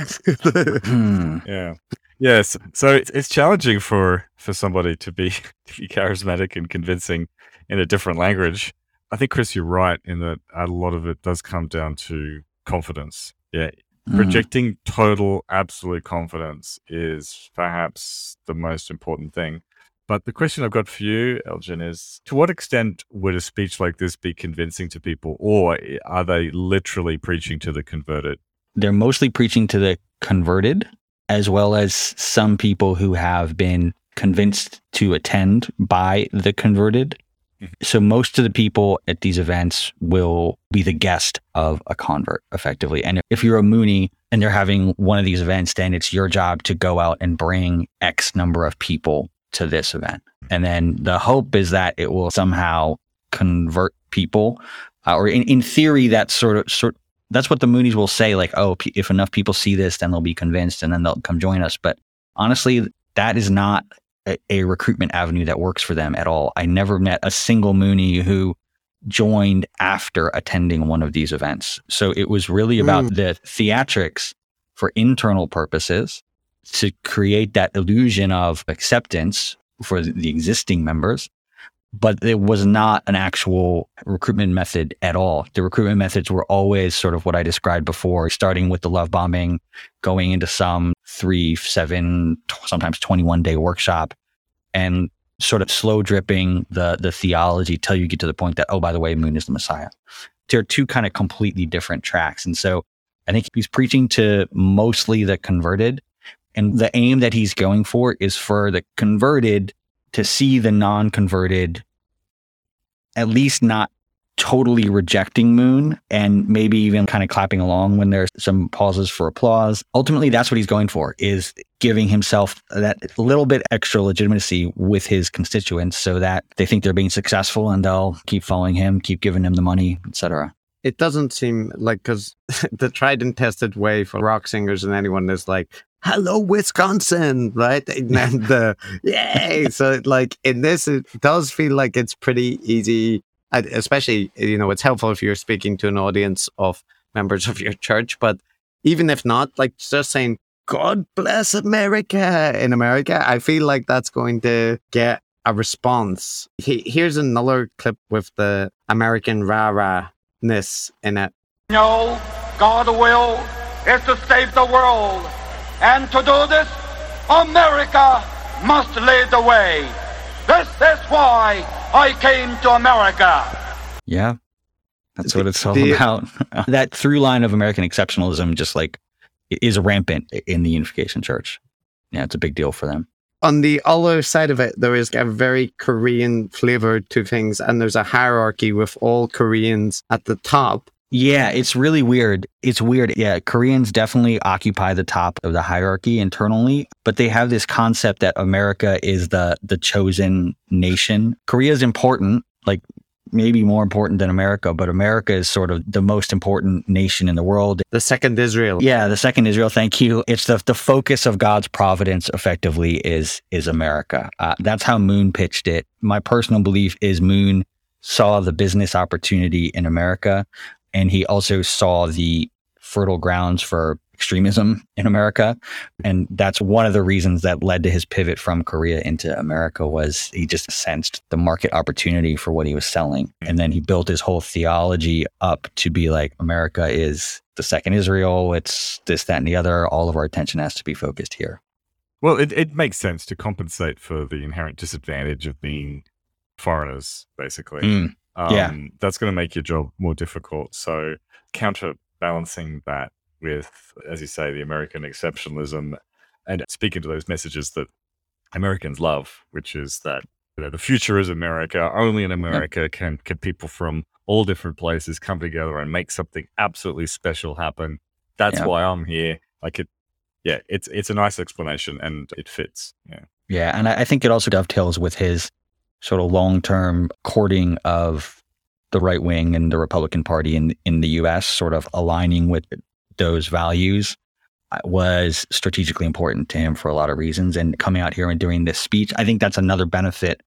Hmm. Yeah. Yes. So it's, it's challenging for for somebody to be to be charismatic and convincing in a different language. I think Chris, you're right in that a lot of it does come down to confidence. Yeah. Mm. Projecting total absolute confidence is perhaps the most important thing. But the question I've got for you, Elgin, is to what extent would a speech like this be convincing to people, or are they literally preaching to the converted? They're mostly preaching to the converted, as well as some people who have been convinced to attend by the converted. Mhm. So most of the people at these events will be the guest of a convert effectively. And if you're a Moonie and they're having one of these events, then it's your job to go out and bring X number of people to this event. And then the hope is that it will somehow convert people, uh, or in, in theory, that's sort of sort. That's what the Moonies will say, like, oh, p- if enough people see this, then they'll be convinced, and then they'll come join us. But honestly, that is not a, a recruitment avenue that works for them at all. I never met a single Moonie who joined after attending one of these events. So it was really hmm. about the theatrics for internal purposes to create that illusion of acceptance for the existing members. But it was not an actual recruitment method at all. The recruitment methods were always sort of what I described before, starting with the love bombing, going into some three, seven, t- sometimes 21 day workshop and sort of slow dripping the, the theology till you get to the point that, oh, by the way, Moon is the Messiah. They're two kind of completely different tracks. And so I think he's preaching to mostly the converted. And the aim that he's going for is for the converted to see the non converted at least not totally rejecting Moon and maybe even kind of clapping along when there's some pauses for applause. Ultimately, that's what he's going for is giving himself that little bit extra legitimacy with his constituents so that they think they're being successful and they'll keep following him, keep giving him the money, etc. it doesn't seem like because the tried and tested way for rock singers and anyone is like hello wisconsin right and the yay so like in this it does feel like it's pretty easy especially you know it's helpful if you're speaking to an audience of members of your church, but even if not, like just saying "God bless America" in America, I feel like that's going to get a response. He- here's another clip with the American rah ness in it. No, God's will is to save the world. And to do this, America must lead the way. This is why I came to America. Yeah. That's what it's all The- about. that through line of American exceptionalism just like is rampant in the Unification Church. Yeah, it's a big deal for them. on the other side of it, there is a very Korean flavor to things, and there's a hierarchy with all Koreans at the top. Yeah, it's really weird. It's weird. Yeah, Koreans definitely occupy the top of the hierarchy internally, but they have this concept that America is the the chosen nation. Korea is important, like maybe more important than America, but America is sort of the most important nation in the world. The second Israel. Yeah, the second Israel. Thank you. It's the the focus of God's providence. Effectively, is is America. Uh, that's how Moon pitched it. My personal belief is Moon saw the business opportunity in America, and he also saw the fertile grounds for extremism in America, and that's one of the reasons that led to his pivot from Korea into America. Was he just sensed the market opportunity for what he was selling, and then he built his whole theology up to be like America is the second Israel. It's this, that, and the other. All of our attention has to be focused here. Well, it, it makes sense to compensate for the inherent disadvantage of being foreigners, basically. Mm, Um, yeah. That's going to make your job more difficult. So, counterbalancing that with, as you say, the American exceptionalism and speaking to those messages that Americans love, which is that you know, the future is America. Only in America can, can people from all different places come together and make something absolutely special happen. That's Yeah. why I'm here. Like it, yeah, it's it's a nice explanation and it fits. Yeah. Yeah, and I I think it also dovetails with his sort of long term courting of the right wing and the Republican Party in in the U.S. Sort of aligning with those values uh, was strategically important to him for a lot of reasons. And coming out here and doing this speech, I think that's another benefit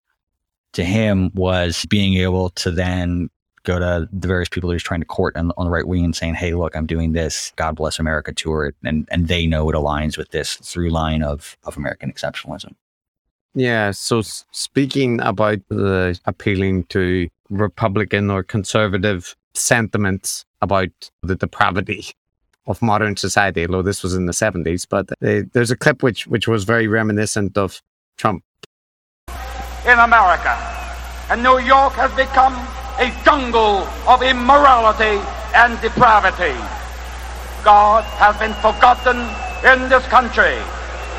to him was being able to then go to the various people he was trying to court on, on the right wing and saying, "Hey, look, I'm doing this God Bless America tour," and and they know it aligns with this through line of of American exceptionalism. Yeah. So speaking about the appealing to Republican or conservative sentiments about the depravity of modern society, although this was in the 70s, but uh, there's a clip which, which was very reminiscent of Trump. in America. And New York has become a jungle of immorality and depravity. God has been forgotten in this country.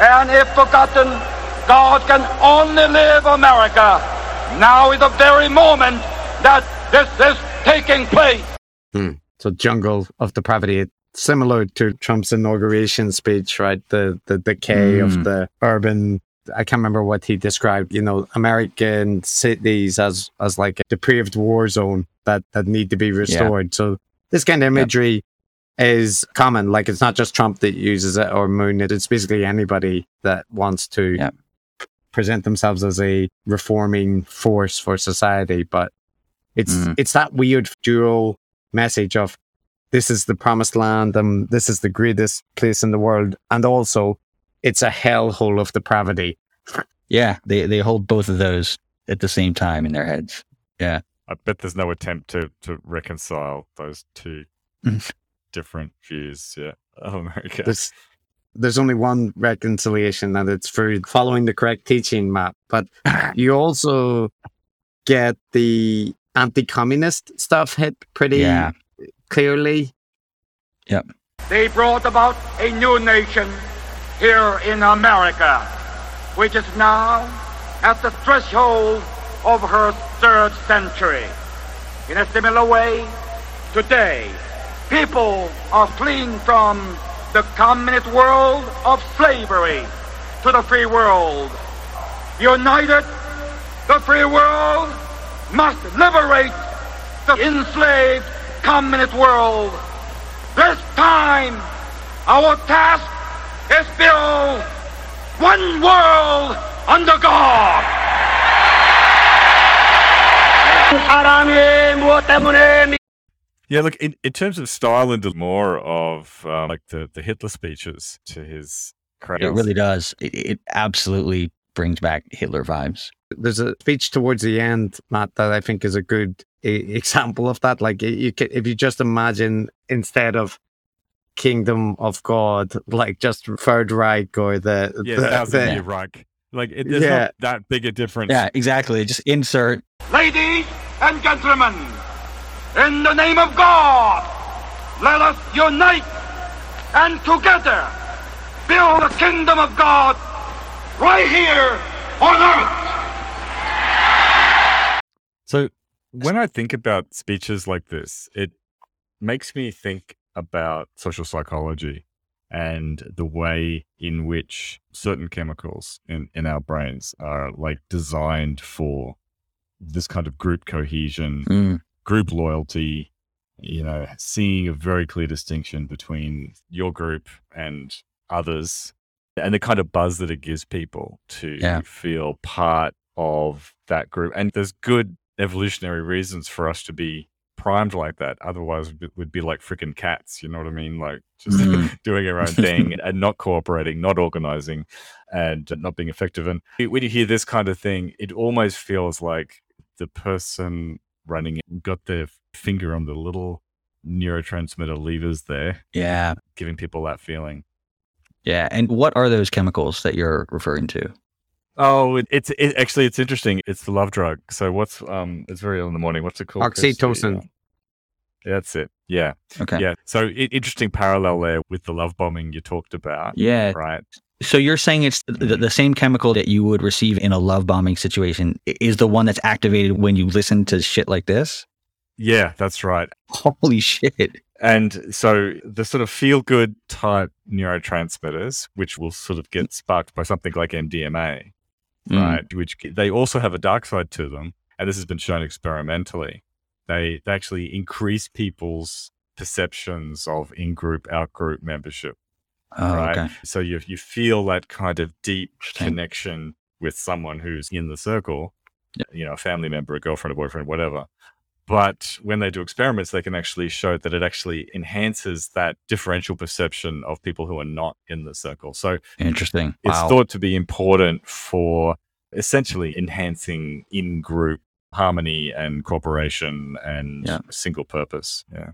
And if forgotten, God can only live America. Now is the very moment that this is taking place. Hmm. So jungle of depravity, similar to Trump's inauguration speech, right? The the decay of Mm. the urban. I can't remember what he described. You know, American cities as as like a depraved war zone that that need to be restored. So this kind of imagery is common. Like it's not just Trump that uses it or Moon. It's basically anybody that wants to Yeah. Present themselves as a reforming force for society. But it's Mm. it's that weird dual message of this is the promised land and this is the greatest place in the world and also it's a hellhole of depravity Yeah, they they hold both of those at the same time in their heads. Yeah. I bet there's no attempt to, to reconcile those two different views yeah, of America. there's there's only one reconciliation and it's through following the correct teaching map but you also get the anti-communist stuff hit pretty Yeah. clearly They brought about a new nation here in America, which is now at the threshold of her third century. In a similar way, today, people are fleeing from the communist world of slavery to the free world. United, the free world must liberate the enslaved communist world. This time, our task is build one world under God. 사람이 무엇 때문에 미- Yeah, look, in, in terms of style and more of uh, like the, the Hitler speeches to his crowds. It really does. It, it absolutely brings back Hitler vibes. There's a speech towards the end, Matt, that I think is a good e- example of that. Like you can, if you just imagine instead of kingdom of God, like just Third Reich or the, Yeah, the- thousand the- year Reich. Like, it, there's Yeah. not that big a difference. Yeah, exactly. Just insert. Ladies and gentlemen, in the name of God, let us unite and together build the kingdom of God right here on earth. So when I think about speeches like this, it makes me think about social psychology and the way in which certain chemicals in, in our brains are like designed for this kind of group cohesion, Mm, group loyalty, you know, seeing a very clear distinction between your group and others and the kind of buzz that it gives people to Yeah. feel part of that group. And there's good evolutionary reasons for us to be primed like that. Otherwise, we would be like freaking cats. You know what I mean? Like just Mhm. doing our own thing and not cooperating, not organizing, and not being effective. And when you hear this kind of thing, it almost feels like the person running it got their finger on the little neurotransmitter levers there, yeah, giving people that feeling. yeah. And what are those chemicals that you're referring to? Oh, it, it's it, actually it's interesting. It's the love drug. So what's um? It's very early in the morning. What's it called? Oxytocin. That's it. Yeah, Okay. yeah. So i interesting parallel there with the love bombing you talked about. Yeah. Right. So you're saying it's the, the same chemical that you would receive in a love bombing situation is the one that's activated when you listen to shit like this? Yeah, that's right. Holy shit. And so the sort of feel good type neurotransmitters, which will sort of get sparked by something like MDMA, Mm. right? Which they also have a dark side to them, and this has been shown experimentally. They they actually increase people's perceptions of in-group, out-group membership, Oh, right? okay. So you you feel that kind of deep Interesting. connection with someone who's in the circle, Yeah. you know, a family member, a girlfriend, a boyfriend, whatever. But when they do experiments, they can actually show that it actually enhances that differential perception of people who are not in the circle. So Interesting. it's Wow. thought to be important for essentially enhancing in group harmony and cooperation and Yeah. single purpose. Yeah.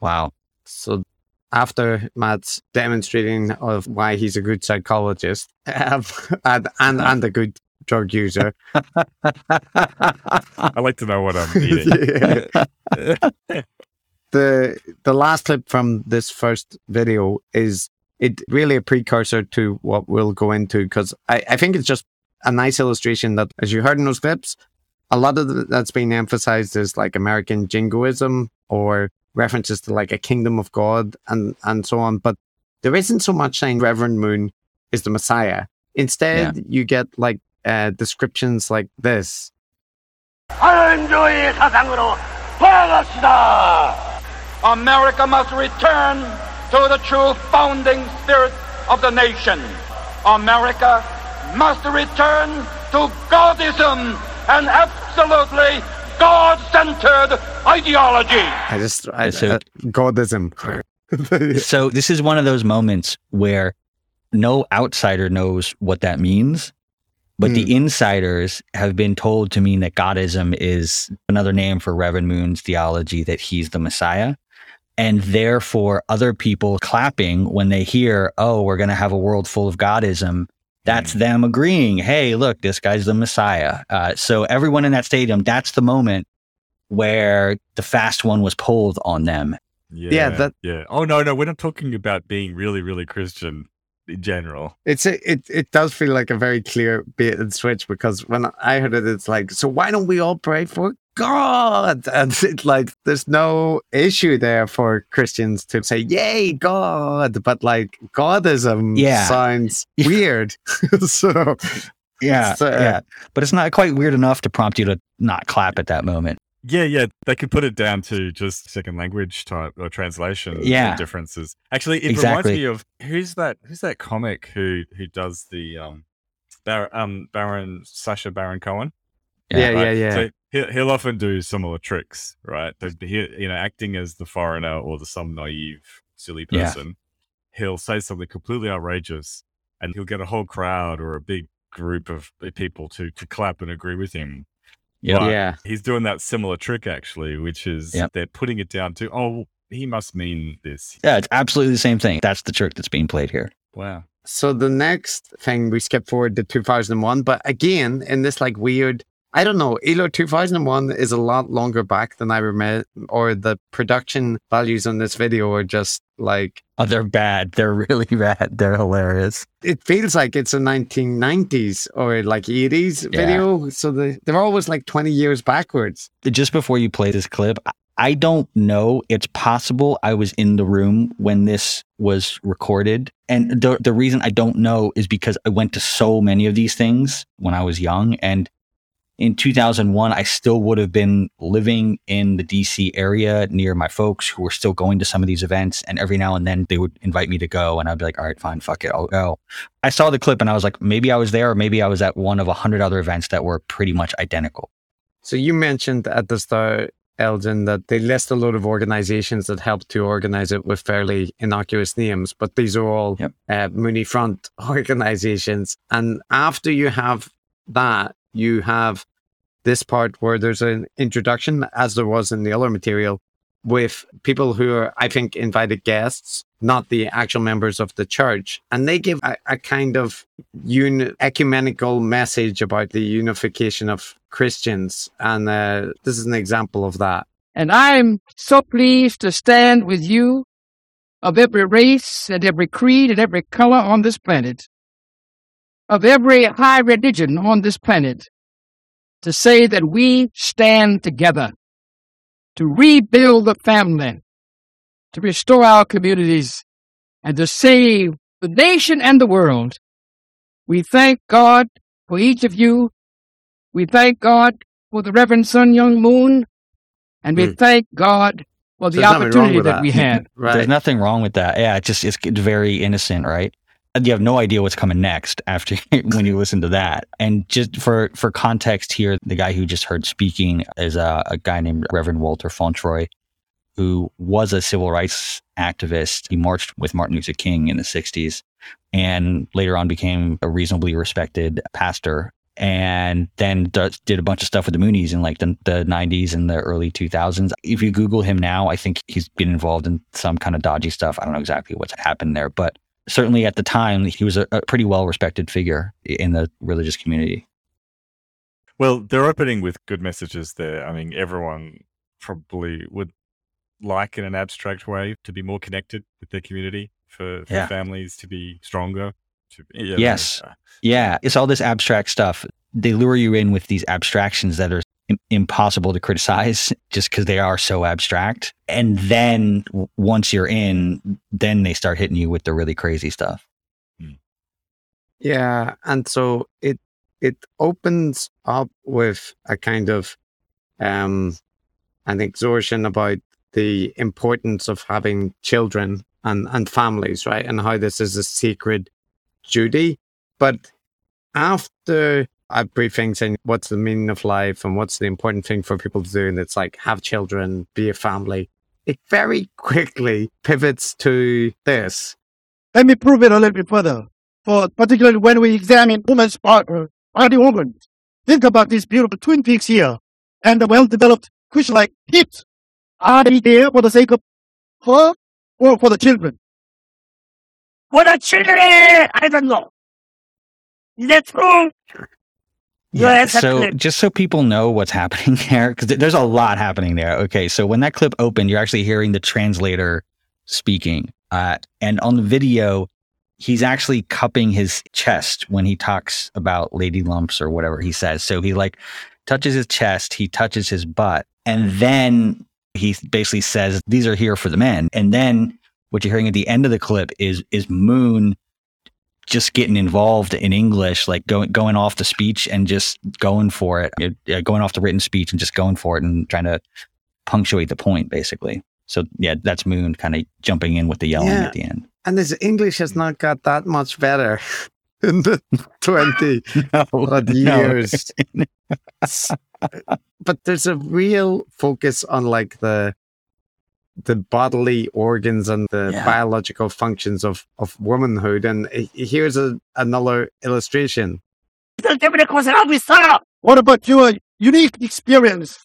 wow. So after Matt's demonstrating of why he's a good psychologist and, and and a good drug user, I like to know what I'm eating. the the last clip from this first video is it really a precursor to what we'll go into because I, I think it's just a nice illustration that as you heard in those clips a lot of the, that's being emphasized is like american jingoism or references to like a kingdom of God and, and so on. But there isn't so much saying Reverend Moon is the Messiah. Instead, yeah. you get like uh, descriptions like this. America must return to the true founding spirit of the nation. America must return to Godism and absolutely God-centered ideology. i just I, So- uh, godism so this is one of those moments where no outsider knows what that means but Hmm. the insiders have been told to mean that godism is another name for reverend moon's theology that he's the messiah and therefore other people clapping when they hear oh we're going to have a world full of godism that's Mm. them agreeing hey look this guy's the messiah uh, so everyone in that stadium that's the moment where the fast one was pulled on them Yeah, Yeah. that- Yeah. Oh, no, no. We're not talking about being really, really Christian in general. It's a, it it does feel like a very clear bait and switch because when I heard it, it's like, so why don't we all pray for God? And it's like there's no issue there for Christians to say, "Yay, God!" But like Godism Yeah. sounds weird. so Yeah, So, uh, yeah. But it's not quite weird enough to prompt you to not clap at that moment. Yeah, yeah. They could put it down to just second language type or translation Yeah. differences. Actually, it Exactly. reminds me of who's that who's that comic who who does the um Bar- um Baron Sacha Baron Cohen? Yeah, yeah, right? yeah. So he'll, he'll often do similar tricks, right? So he, you know, acting as the foreigner or the some naive, silly Yeah. person, he'll say something completely outrageous, and he'll get a whole crowd or a big group of people to to clap and agree with him. Yep. But Yeah. he's doing that similar trick actually, which is Yep. they're putting it down to, oh, he must mean this. Yeah, it's absolutely the same thing. That's the trick that's being played here. Wow. So the next thing we skip forward to 2001, but again in this like weird, I don't know, Elo 2001 is a lot longer back than I remember, or the production values on this video are just like Oh, they're bad. They're really bad. They're hilarious. it feels like it's a 1990s or like 80s Yeah. video. So they, they're always like 20 years backwards. Just before you play this clip, I- I don't know. It's possible I was in the room when this was recorded. And the, the reason I don't know is because I went to so many of these things when I was young. And in 2001, I still would have been living in the DC area near my folks who were still going to some of these events. And every now and then they would invite me to go. And I'd be like, all right, fine, fuck it, I'll go. I saw the clip and I was like, maybe I was there or maybe I was at one of a hundred other events that were pretty much identical. So you mentioned at the start, Elgin, that they list a lot of organizations that helped to organize it with fairly innocuous names, but these are all Yep. uh, Moonie Front organizations. And after you have that, you have this part where there's an introduction, as there was in the other material, with people who are, I think, invited guests, not the actual members of the church. And they give a, a kind of un- ecumenical message about the unification of Christians. And uh, this is an example of that. And I'm so pleased to stand with you of every race and every creed and every color on this planet, of every high religion on this planet, to say that we stand together to rebuild the family, to restore our communities, and to save the nation and the world. We thank God for each of you. We thank God for the Reverend Sun Myung Moon, and we Hmm. thank God for the There's opportunity that that. we had. There's nothing wrong with that. Yeah, it's just it's, it's very innocent, right? You have no idea what's coming next after when you listen to that. And just for for context here, the guy who just heard speaking is a, a guy named Reverend Walter Fauntroy, who was a civil rights activist. He marched with Martin Luther King in the '60s, and later on became a reasonably respected pastor. And then did a bunch of stuff with the Moonies in like the, the 90s and the early 2000s. If you Google him now, I think he's been involved in some kind of dodgy stuff. I don't know exactly what's happened there, but certainly at the time, he was a, a pretty well respected figure in the religious community. Well, they're opening with good messages there. I mean, everyone probably would like in an abstract way to be more connected with their community, for, for Yeah. families to be stronger. To be, you know, Yes. uh, Yeah, it's all this abstract stuff. They lure you in with these abstractions that are impossible to criticize just because they are so abstract. And then w- once you're in, then they start hitting you with the really crazy stuff. Yeah, and so it it opens up with a kind of um an exhortation about the importance of having children and and families, right? And how this is a sacred duty. But after a briefings saying what's the meaning of life and what's the important thing for people to do, and it's like have children, be a family. It very quickly pivots to this. Let me prove it a little bit further. For particularly when we examine women's part, uh, body organs, think about these beautiful twin peaks here and the well-developed fish-like hips. Are they there for the sake of her or for the children? For the children, I don't know. Let's go. Yeah. So just so people know what's happening there, because there's a lot happening there. Okay. So when that clip opened, you're actually hearing the translator speaking. Uh, and on the video, he's actually cupping his chest when he talks about lady lumps or whatever he says. So he like touches his chest, he touches his butt, and then he basically says, These are here for the men. And then what you're hearing at the end of the clip is is Moon just getting involved in English, like going going off the speech and just going for it, yeah, going off the written speech and just going for it and trying to punctuate the point, basically. So yeah, that's Moon kind of jumping in with the yelling Yeah. at the end. And his English has not got that much better. in the 20 odd years. but there's a real focus on like the the bodily organs and the Yeah. biological functions of of womanhood and here's a, another illustration What about your unique experience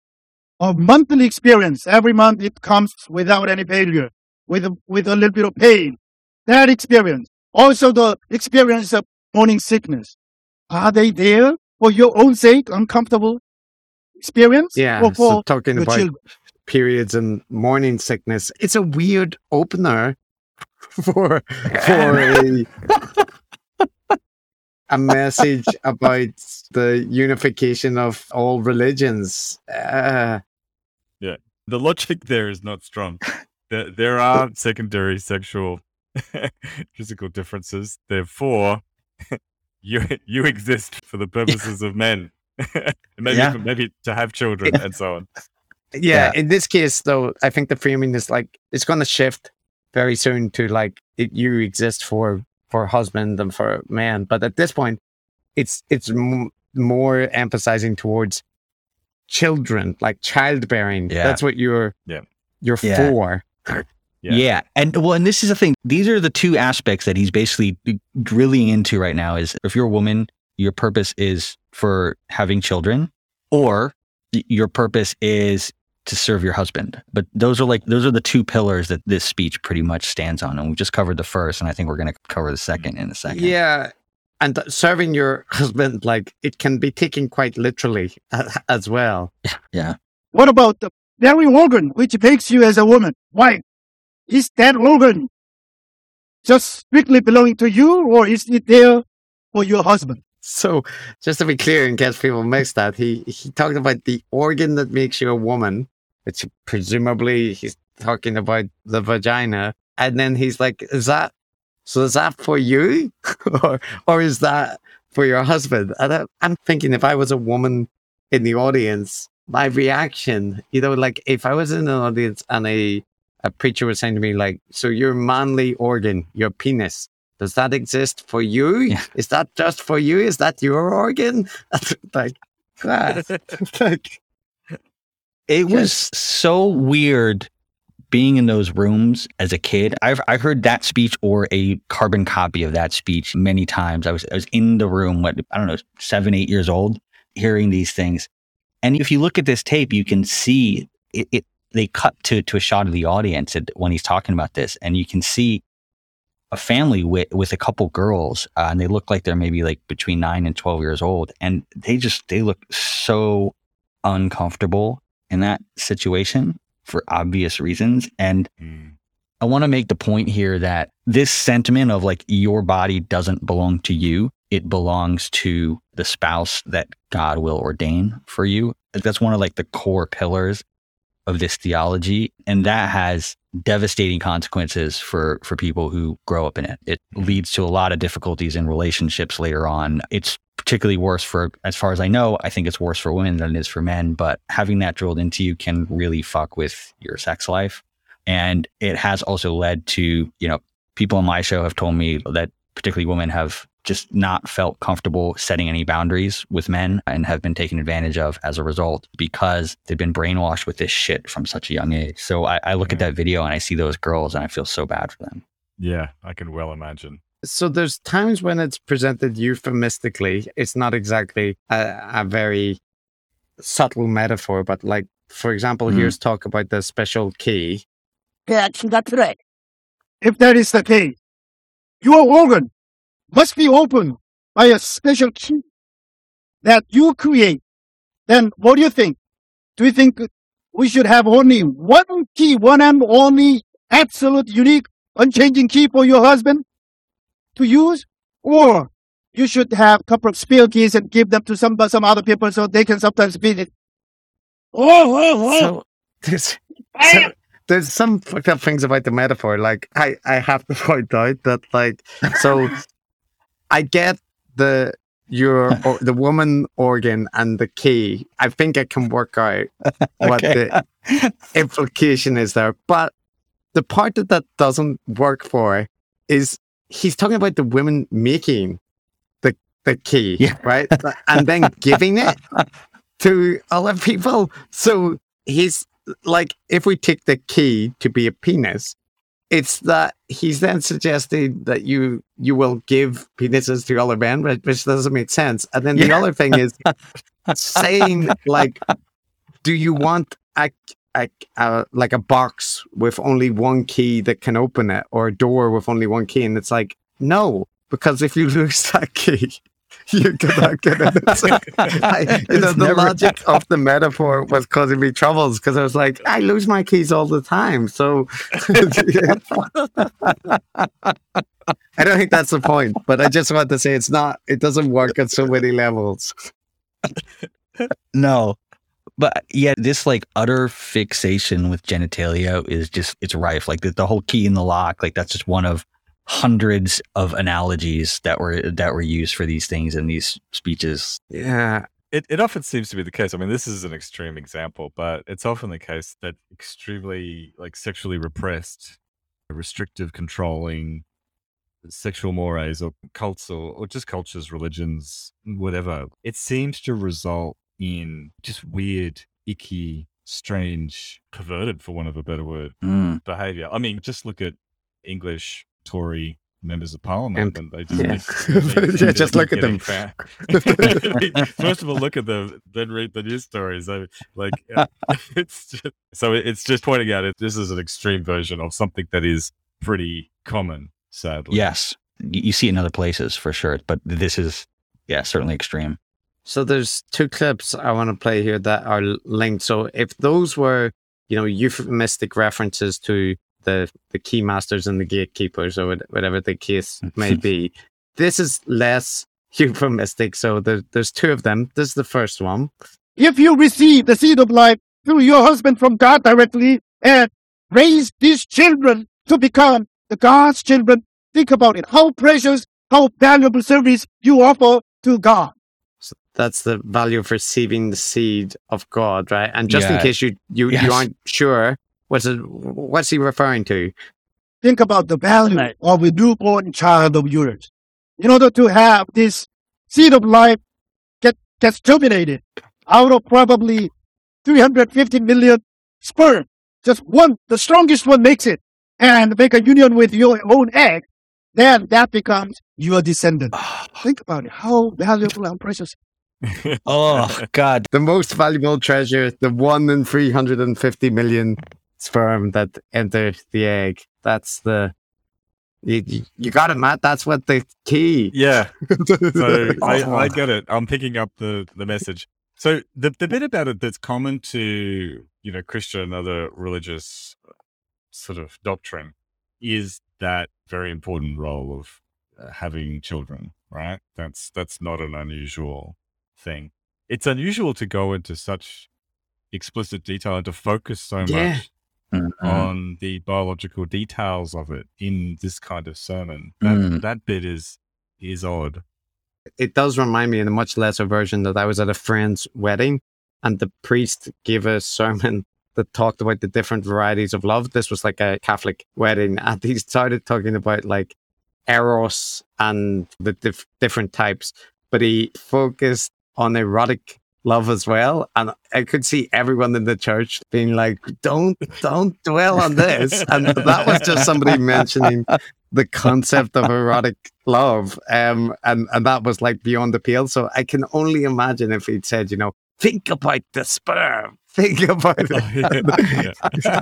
of monthly experience? Every month it comes without any failure, with a, with a little bit of pain. That experience. Also the experience of morning sickness. Are they there for your own sake, uncomfortable experience? yeah Or so for talking about children? Periods and morning sickness it's a weird opener for for a a message about the unification of all religions uh, The logic there is not strong. There, there are secondary sexual physical differences. Therefore, you you exist for the purposes of men. maybe Yeah. maybe to have children and so on. Yeah, in this case though i think the framing is like it's going to shift very soon to like it, you exist for for husband and for man but at this point it's it's m- more emphasizing towards children like childbearing Yeah. that's what you're Yeah. you're Yeah. for Yeah. Yeah. And well, and this is the thing. These are the two aspects that he's basically drilling into right now is if you're a woman, your purpose is for having children or your purpose is to serve your husband. But those are like those are the two pillars that this speech pretty much stands on. And we just covered the first and I think we're going to cover the second in a second. yeah and th- serving your husband like it can be taken quite literally uh, as well Yeah. What about the very organ which makes you as a woman? Why? Is that organ just strictly belonging to you or is it there for your husband? So, just to be clear, in case people missed that, he he talked about the organ that makes you a woman, which presumably he's talking about the vagina, and then he's like, "Is that so? Is that for you, or or is that for your husband?" And I'm thinking, if I was a woman in the audience, my reaction, you know, like if I was in an audience and a a preacher was saying to me, like, "So your manly organ, your penis." Does that exist for you? Yeah. Is that just for you? Is that your organ? like, like, It was so weird being in those rooms as a kid. I've I've heard that speech or a carbon copy of that speech many times. I was I was in the room, what I don't know, seven, eight years old, hearing these things. And if you look at this tape, you can see it, it they cut to to a shot of the audience when he's talking about this, and you can see a family with with a couple girls, uh, and they look like they're maybe like between nine and twelve years old, and they just they look so uncomfortable in that situation for obvious reasons. And Mm. I want to make the point here that this sentiment of like your body doesn't belong to you, it belongs to the spouse that God will ordain for you. That's one of like the core pillars of this theology. And that has devastating consequences for for people who grow up in it. It mm-hmm. leads to a lot of difficulties in relationships later on. It's particularly worse for as far as I know, I think it's worse for women than it is for men, but having that drilled into you can really fuck with your sex life. And it has also led to, you know, people on my show have told me that particularly women have just not felt comfortable setting any boundaries with men and have been taken advantage of as a result because they've been brainwashed with this shit from such a young age. So I, I look at that video and I see those girls and I feel so bad for them. Yeah, I can well imagine. so there's times when it's presented euphemistically. It's not exactly a, a very subtle metaphor, but like, for example, Mhm. here's talk about the special key. If that is the case, your organ must be opened by a special key that you create. Then what do you think? Do you think we should have only one key, one and only absolute, unique, unchanging key for your husband to use? Or you should have a couple of spare keys and give them to some, some other people so they can sometimes beat it. Oh, oh, oh. So there's, so there's some fucked up things about the metaphor. Like I, I have to point out that like so I get the your or the woman organ and the key. I think I can work out what the implication is there. But the part that that doesn't work for is he's talking about the women making the key, Yeah. right? and then giving it to other people. So he's like, if we take the key to be a penis, it's that he's then suggesting that you you will give penises to other men, which which doesn't make sense. And then the other thing is saying like, do you want a, a, a like a box with only one key that can open it, or a door with only one key? And it's like, no, because if you lose that key, you're gonna get it. It's like, I, you know, the logic of the metaphor was causing me troubles because I was like, I lose my keys all the time. So I don't think that's the point, but I just want to say it's not, it doesn't work on so many levels. No. But yeah, this like utter fixation with genitalia is just it's rife. Like the, the whole key in the lock, like that's just one of hundreds of analogies that were that were used for these things in these speeches. Yeah. It, it often seems to be the case. I mean, this is an extreme example, but it's often the case that extremely like sexually repressed, restrictive, controlling sexual mores or cults or, or just cultures, religions, whatever, it seems to result in just weird, icky, strange, perverted, for want of a better word, Mm. behavior. I mean, just look at English Tory members of parliament and they just, Yeah. they- they- Yeah, just look at them. First of all, look at them, then read the news stories. I, like, uh, it's just, so it's just pointing out it. This is an extreme version of something that is pretty common, sadly. Yes. You you see it in other places for sure, but this is yeah, certainly extreme. So there's two clips I want to play here that are linked. So if those were, you know, euphemistic references to the the key masters and the gatekeepers or whatever the case may be, this is less euphemistic. So there, there's two of them. This is the first one. If you receive the seed of life through your husband from God directly and raise these children to become the God's children, think about it. How precious, how valuable service you offer to God. So that's the value of receiving the seed of God, right? And just in case you you, Yes. you aren't sure, what's it, what's he referring to? Think about the value of a newborn child of yours. In order to have this seed of life get gets germinated out of probably 350 million sperm, just one, the strongest one makes it and make a union with your own egg, then that becomes your descendant. Think about it. How valuable and precious. Oh God. The most valuable treasure, the one in 350 million sperm that enter the egg. That's the. You, you, got it, Matt. That's what the key. Yeah. So I. I get it. I'm picking up the, the message. So the, the bit about it that's common to, you know, Christian and other religious uh, sort of doctrine is that very important role of uh, having children, right? That's that's not an unusual thing. It's unusual to go into such explicit detail and to focus so Yeah. much Mhm. on the biological details of it in this kind of sermon. That Mm. that bit is is odd. it does remind me in a much lesser version that I was at a friend's wedding and the priest gave a sermon that talked about the different varieties of love. This was like a Catholic wedding and he started talking about like eros and the dif- different types, but he focused on erotic love as well. And I could see everyone in the church being like, don't, don't dwell on this. And that was just somebody mentioning the concept of erotic love. Um, and, and that was like beyond pale. So I can only imagine if he'd said, you know, think about the sperm. Think about it. yeah.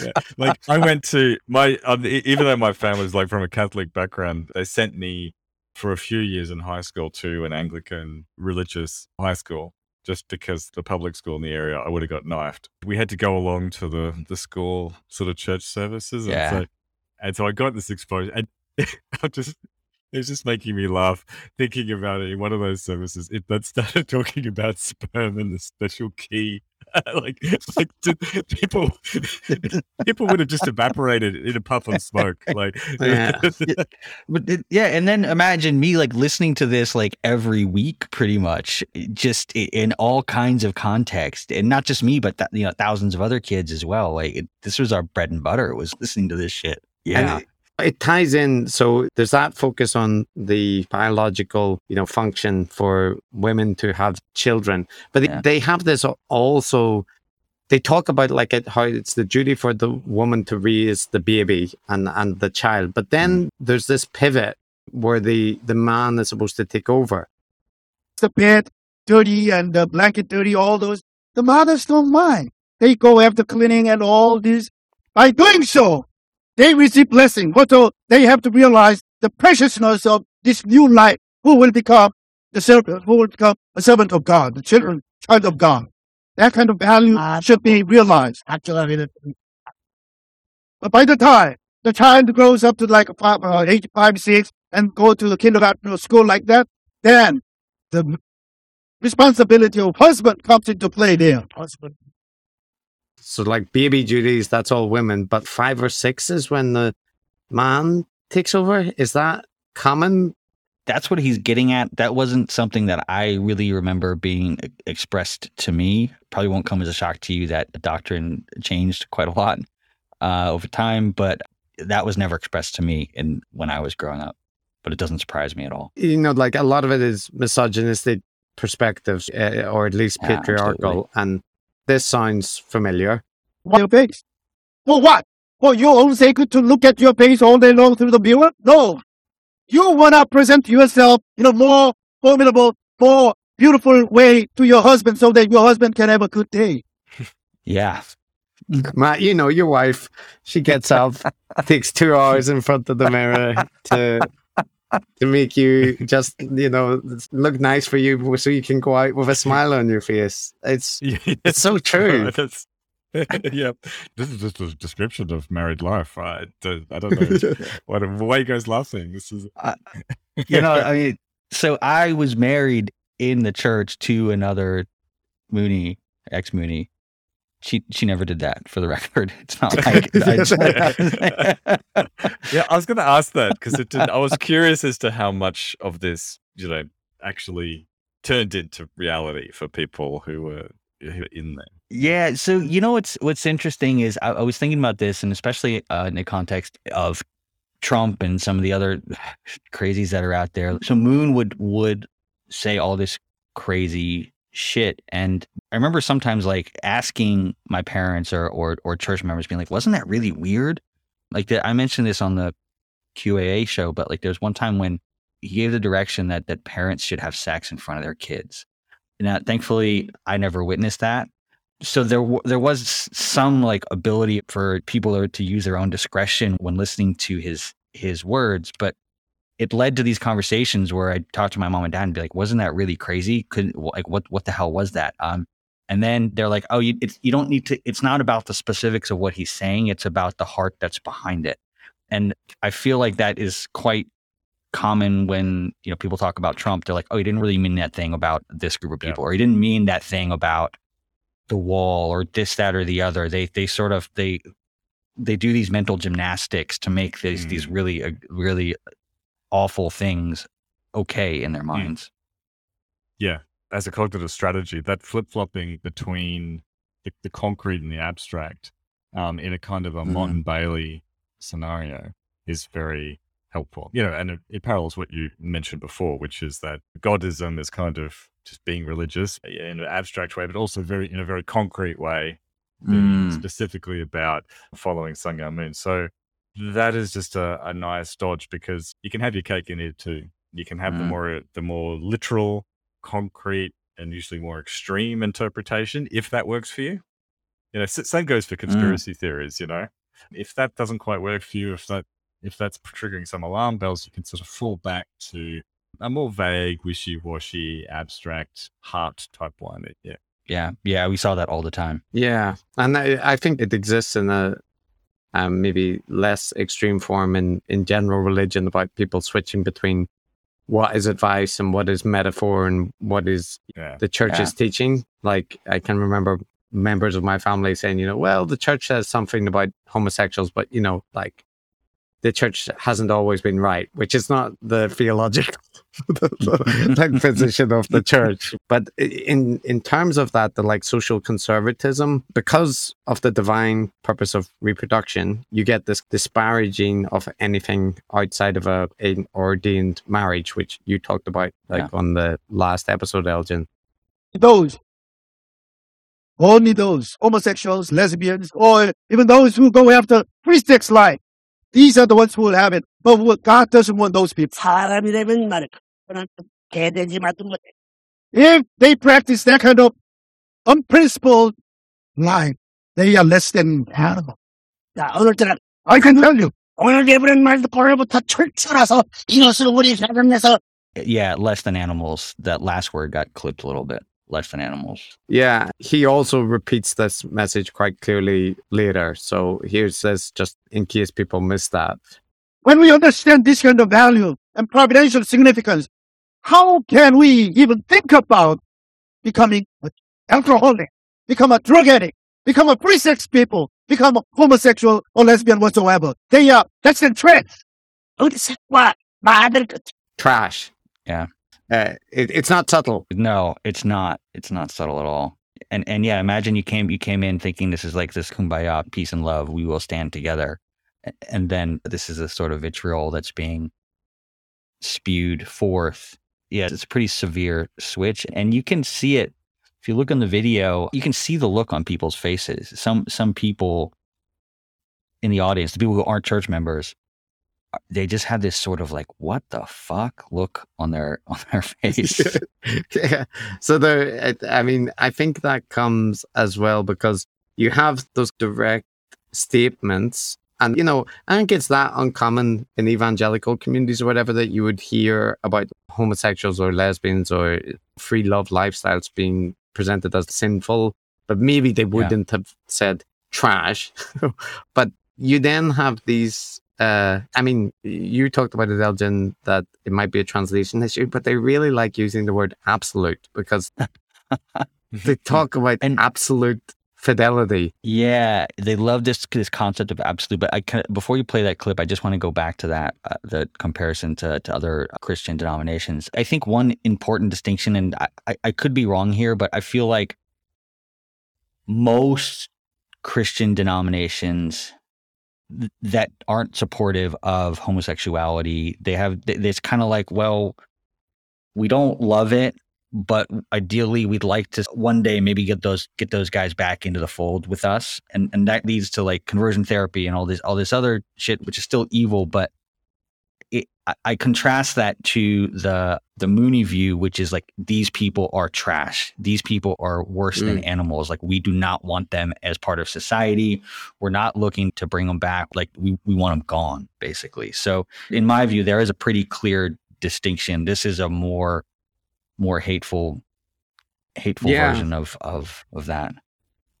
Yeah. Like I went to my, e- even though my family's like from a Catholic background, they sent me for a few years in high school to an Anglican religious high school. Just because the public school in the area, I would have got knifed. We had to go along to the the school sort of church services, and Yeah. so and so I got this exposure, and I just it's just making me laugh thinking about it in one of those services. It that started talking about sperm and the special key. like, like people, people would have just evaporated in a puff of smoke. Like, Yeah. But it, yeah, and then imagine me like listening to this like every week, pretty much, eh, just in all kinds of context, and not just me, but th- you know thousands of other kids as well. Like it, this was our bread and butter was listening to this shit. Yeah, And It ties in. So there's that focus on the biological, you know, function for women to have children, but Yeah. they have this also. They talk about like it, how it's the duty for the woman to raise the baby and and the child, but then mm. there's this pivot where the the man is supposed to take over. the bed dirty and the blanket dirty, all those. The mothers don't mind. They go after cleaning and all this. By doing so, they receive blessing. But uh, they have to realize the preciousness of this new life who will become the servant, who will become a servant of God, the children, child of God. That kind of value should be realized. Actually, but by the time the child grows up to like five, uh, age five, six, and go to the kindergarten or school like that, then the responsibility of husband comes into play there. Husband. So like baby duties, that's all women, but five or six is when the man takes over. Is that common? That's what he's getting at. That wasn't something that I really remember being expressed to me. Probably won't come as a shock to you that the doctrine changed quite a lot uh, over time, but that was never expressed to me in when I was growing up. But it doesn't surprise me at all. You know, like a lot of it is misogynistic perspectives, uh, or at least patriarchal. absolutely. And this sounds familiar. Your face. For what? For your own sake to look at your face all day long through the mirror? No. You want to present yourself in a more formidable, more beautiful way to your husband so that your husband can have a good day. Yeah. Mm-hmm. Matt, you know, your wife, she gets up, takes two hours in front of the mirror to to make you just, you know, look nice for you so you can go out with a smile on your face. It's it's so true. That's, yeah, this is just a description of married life. I, don't- I don't know what why you guys laughing. This is you know, I mean, so I was married in the church to another Moonie, ex Moonie. She she never did that for the record. It's not like I, yeah. I was going to ask that because it did, I was curious as to how much of this, you know, actually turned into reality for people who were, who were in there. Yeah. So you know what's what's interesting is I, I was thinking about this, and especially uh, in the context of Trump and some of the other crazies that are out there. So Moon would would say all this crazy shit, and I remember sometimes like asking my parents or or, or church members, being like, "Wasn't that really weird?" Like that. I mentioned this on the QAA show, but like there's one time when he gave the direction that that parents should have sex in front of their kids. Now, thankfully, I never witnessed that so there w- there was some like ability for people to use their own discretion when listening to his his words but it led to these conversations where I talked to my mom and dad and be like wasn't that really crazy? Could like what what the hell was that? Um and then they're like oh you it's, you don't need to it's not about the specifics of what he's saying it's about the heart that's behind it. And i feel like that is quite common when you know people talk about Trump they're like oh he didn't really mean that thing about this group of Yeah. people or he didn't mean that thing about the wall or this that or the other. They they sort of they they do these mental gymnastics to make these these really uh, really awful things okay in their minds yeah, as a cognitive strategy, that flip flopping between the, the concrete and the abstract um, in a kind of a Mhm. motte and bailey scenario is very helpful. You know, and it, it parallels what you mentioned before, which is that Godism is kind of just being religious in an abstract way, but also very in a very concrete way, Mm. specifically about following Sun Myung Moon. So that is just a, a nice dodge because you can have your cake and eat it too. You can have the Mm. more the more literal, concrete, and usually more extreme interpretation if that works for you. You know, same goes for conspiracy theories. You know, if that doesn't quite work for you, if that if that's triggering some alarm bells, you can sort of fall back to a more vague, wishy-washy, abstract heart type one. Yeah. yeah yeah we saw that all the time Yeah, and I, I think it exists in a um, maybe less extreme form in in general religion about people switching between what is advice and what is metaphor and what is Yeah. the church's Yeah. teaching. Like I can remember members of my family saying, you know, well, the church says something about homosexuals, but you know, like the church hasn't always been right, which is not the theological like position of the church. But in in terms of that, the like social conservatism, because of the divine purpose of reproduction, you get this disparaging of anything outside of a an ordained marriage, which you talked about like Yeah. on the last episode, Elgin. those, only those homosexuals, lesbians, or even those who go after free sex life. These are the ones who will have it. But what God doesn't want those people. If they practice that kind of unprincipled life, they are less than animal. I can tell you. Yeah, less than animals. That last word got clipped a little bit life and animals. Yeah, he also repeats this message quite clearly later. So here it says, just in case people miss that. When we understand this kind of value and providential significance, how can we even think about becoming alcoholic, become a drug addict, become a free sex people, become a homosexual or lesbian whatsoever? They are, that's the trash. What? Trash. Yeah. Uh, it, it's not subtle. No, it's not. It's not subtle at all. And and yeah, imagine you came you came in thinking this is like this kumbaya, peace and love, we will stand together. And then this is a sort of vitriol that's being spewed forth. Yeah, it's a pretty severe switch. And you can see it if you look on the video, you can see the look on people's faces. Some some people in the audience, the people who aren't church members, they just have this sort of like, what the fuck look on their on their face. yeah. So there, I mean, I think that comes as well because you have those direct statements. And, you know, I think it's that uncommon in evangelical communities or whatever that you would hear about homosexuals or lesbians or free love lifestyles being presented as sinful, but maybe they wouldn't have said trash. but you then have these uh, I mean, you talked about it, Elgin, that it might be a translation issue, but they really like using the word absolute because they talk about absolute fidelity. Yeah, they love this this concept of absolute. But I of, before you play that clip, I just want to go back to that uh, the comparison to to other Christian denominations. I think one important distinction, and I, I, I could be wrong here, but I feel like most Christian denominations that aren't supportive of homosexuality, they have it's kind of like, well, we don't love it, but ideally we'd like to one day maybe get those get those guys back into the fold with us. And and that leads to like conversion therapy and all this all this other shit which is still evil but it, I, contrast that to the the Moonie view which is like these people are trash. These people are worse than Mm. animals. Like we do not want them as part of society. We're not looking to bring them back. Like we, we want them gone basically. So in my view there is a pretty clear distinction. This is a more more hateful hateful Yeah. version of of of that.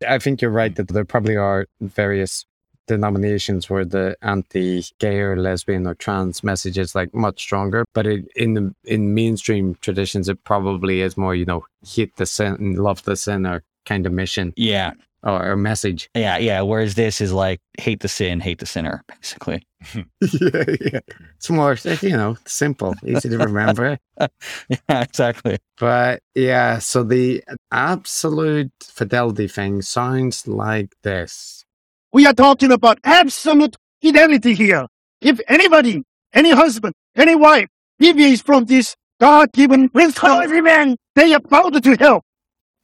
I think you're right that there probably are various denominations where the anti-gay or lesbian or trans message is like much stronger, but it, in the in mainstream traditions, it probably is more you know hate the sin, love the sinner kind of mission yeah or, or message. yeah yeah whereas this is like hate the sin hate the sinner basically yeah, yeah, it's more you know simple, easy to remember. yeah exactly But yeah, so the absolute fidelity thing sounds like this. We are talking about absolute fidelity here. If anybody, any husband, any wife deviates from this God-given principle, every man, they are bound to hell.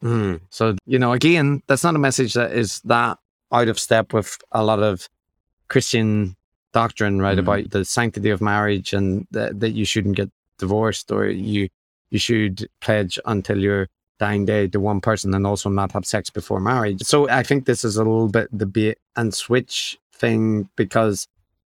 Hmm. So, you know, again, that's not a message that is that out of step with a lot of Christian doctrine, right? Mhm. About the sanctity of marriage and that, that you shouldn't get divorced or you you should pledge until your dying day to one person and also not have sex before marriage. So I think this is a little bit the bait and switch thing because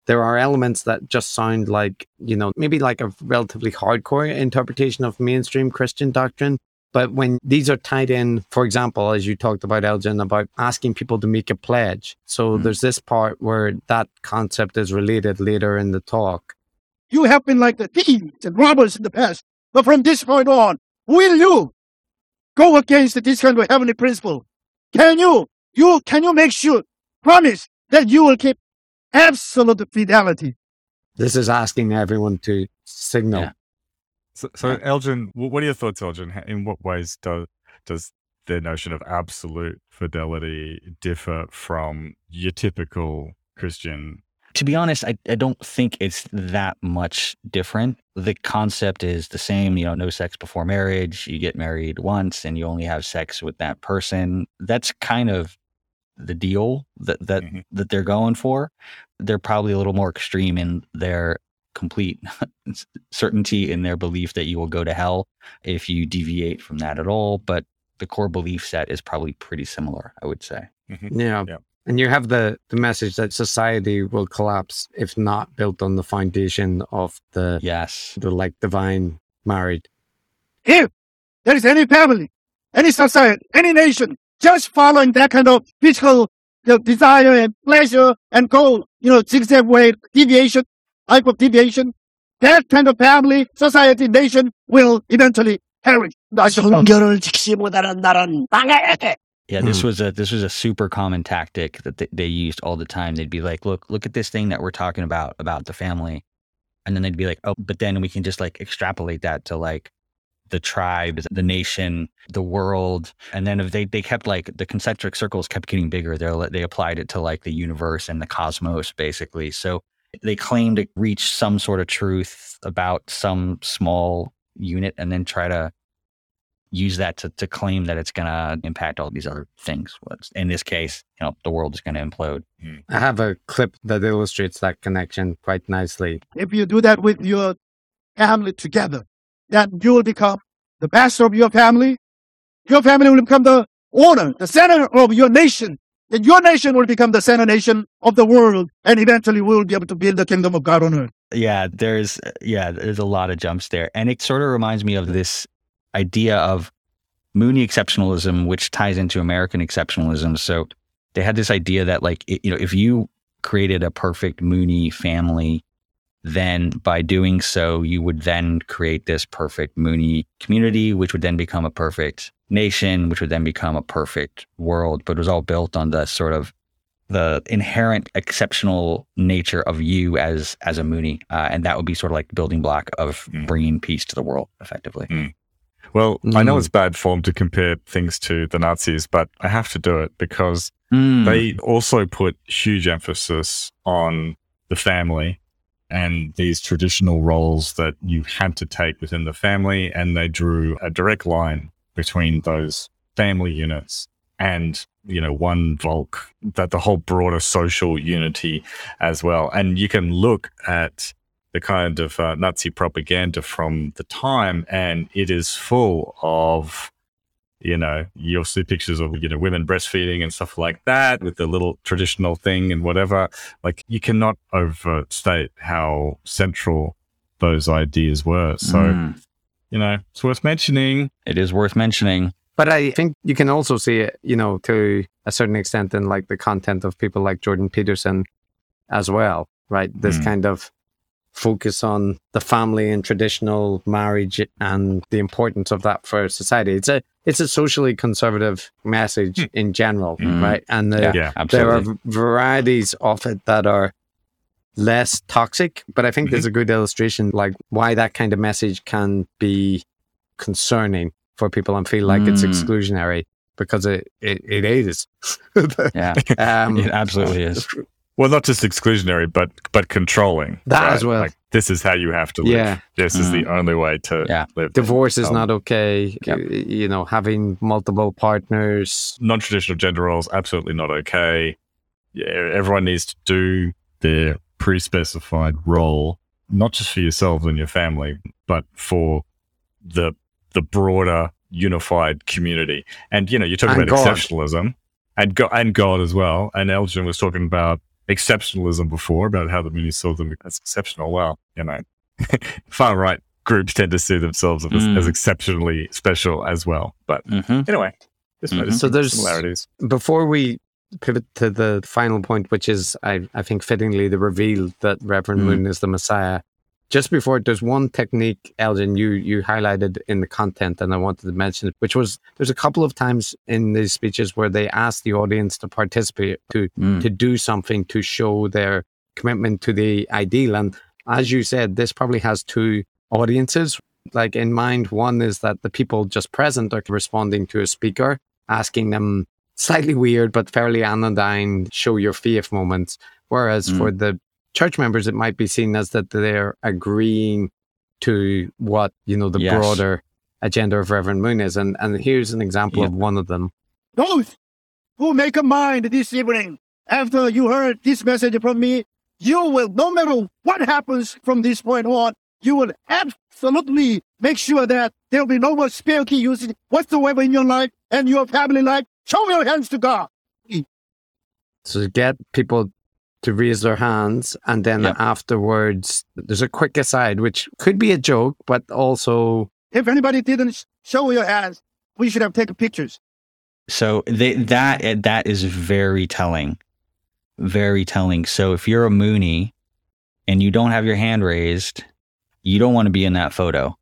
there are elements that just sound like, you know, maybe like a relatively hardcore interpretation of mainstream Christian doctrine. But when these are tied in, for example, as you talked about, Elgin, about asking people to make a pledge. So Mm. there's this part where that concept is related later in the talk. You have been like the thieves and robbers in the past, but from this point on, will you go against this kind of heavenly principle? Can you, you, can you make sure, promise that you will keep absolute fidelity This is asking everyone to signal. Yeah. So, so Elgin, what are your thoughts, Elgin? In what ways does does their notion of absolute fidelity differ from your typical Christian? To be honest, I, I don't think it's that much different. The concept is the same, you know, no sex before marriage. You get married once and you only have sex with that person. That's kind of the deal that that Mhm. that they're going for. They're probably a little more extreme in their complete certainty in their belief that you will go to hell if you deviate from that at all, but the core belief set is probably pretty similar, I would say. Yeah. Yeah. And you have the, the message that society will collapse if not built on the foundation of the Yes. the like divine marriage. If there is any family, any society, any nation just following that kind of physical you know, desire and pleasure and goal, you know, zigzag way, deviation, type of deviation, that kind of family, society, nation will eventually perish. 성결을 지키지 못하는 나라는 망해야 돼. Yeah, this hmm. was a this was a super common tactic that they, they used all the time. They'd be like, "Look, look at this thing that we're talking about about the family," and then they'd be like, "Oh, but then we can just like extrapolate that to like the tribes, the nation, the world." And then if they they kept like the concentric circles kept getting bigger, they they applied it to like the universe and the cosmos, basically. So they claim to reach some sort of truth about some small unit, and then try to use that to, to claim that it's going to impact all these other things. In this case, you know, the world is going to implode. Hmm. I have a clip that illustrates that connection quite nicely. If you do that with your family together, then you will become the master of your family. Your family will become the owner, the center of your nation. And your nation will become the center nation of the world. And eventually we will be able to build the kingdom of God on earth. Yeah, there's yeah, there's a lot of jumps there, and it sort of reminds me of this idea of Moonie exceptionalism, which ties into American exceptionalism. So they had this idea that like it, you know if you created a perfect Moonie family, then by doing so you would then create this perfect Moonie community, which would then become a perfect nation, which would then become a perfect world. But it was all built on the sort of the inherent exceptional nature of you as as a Moonie, uh, and that would be sort of like the building block of Mm. bringing peace to the world, effectively. Well, I know Mm. it's bad form to compare things to the Nazis, but I have to do it because Mm. they also put huge emphasis on the family and these traditional roles that you had to take within the family. And they drew a direct line between those family units and, you know, one Volk, that the whole broader social unity as well. And you can look at the kind of uh, Nazi propaganda from the time, and it is full of you know, you'll see pictures of, you know, women breastfeeding and stuff like that with the little traditional thing and whatever. Like, you cannot overstate how central those ideas were. So, Mm. you know, it's worth mentioning. it is worth mentioning. But I think you can also see it, you know, to a certain extent in like the content of people like Jordan Peterson as well, right? This Mm. kind of focus on the family and traditional marriage and the importance of that for society. It's a it's a socially conservative message in general, Mhm. right? And the, Yeah, Yeah. there are varieties of it that are less toxic, but I think there's a good illustration like why that kind of message can be concerning for people and feel like it's Mm. exclusionary because it it, it is. Yeah, um, it absolutely is. Well, not just exclusionary, but but controlling. That as well. Like, this is how you have to live. Yeah. This is the only way to Yeah. live. Divorce is Um, not okay. Yep. You know, having multiple partners. non-traditional gender roles absolutely not okay. Yeah, everyone needs to do their pre-specified role, not just for yourselves and your family, but for the the broader unified community. And you know, you talk And about God. exceptionalism and God and God as well. And Elgin was talking about exceptionalism before, about how the Moonies saw them as exceptional. Well, you know, far right groups tend to see themselves as, Mm. as exceptionally special as well. But hmm anyway, just Mhm. So there's- similarities. Before we pivot to the final point, which is, I, I think, fittingly the reveal that Reverend Mm. Moon is the Messiah. Just before, there's one technique, Elgin, you you highlighted in the content, and I wanted to mention it, which was there's a couple of times in these speeches where they ask the audience to participate, to Mm. to do something to show their commitment to the ideal. And as you said, this probably has two audiences like in mind. One is that the people just present are responding to a speaker, asking them slightly weird but fairly anodyne show your faith moments. Whereas Mm. for the church members, it might be seen as that they're agreeing to what, you know, the Yes. broader agenda of Reverend Moon is. And and here's an example Yeah. of one of them. Those who make a mind this evening after you heard this message from me, you will, no matter what happens from this point on, you will absolutely make sure that there will be no more spare key usage whatsoever in your life and your family life. Show your hands to God. So to get people to raise their hands and then Yep. afterwards there's a quick aside which could be a joke but also If anybody didn't show your hands, we should have taken pictures. So they, that eh, that is very telling, very telling. So if you're a Moonie and you don't have your hand raised, you don't want to be in that photo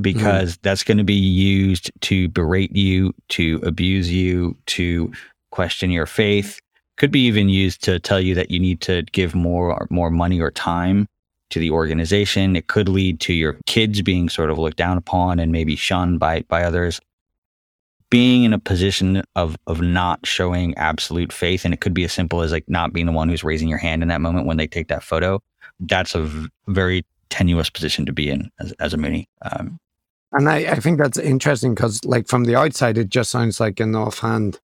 because that's going to be used to berate you, to abuse you, to question your faith. Could be even used to tell you that you need to give more more money or time to the organization. It could lead to your kids being sort of looked down upon and maybe shunned by by others being in a position of of not showing absolute faith and it could be as simple as like not being the one who's raising your hand in that moment when they take that photo that's a v- very tenuous position to be in as, as a Moonie. Um, and I, I think that's interesting because like from the outside it just sounds like an offhand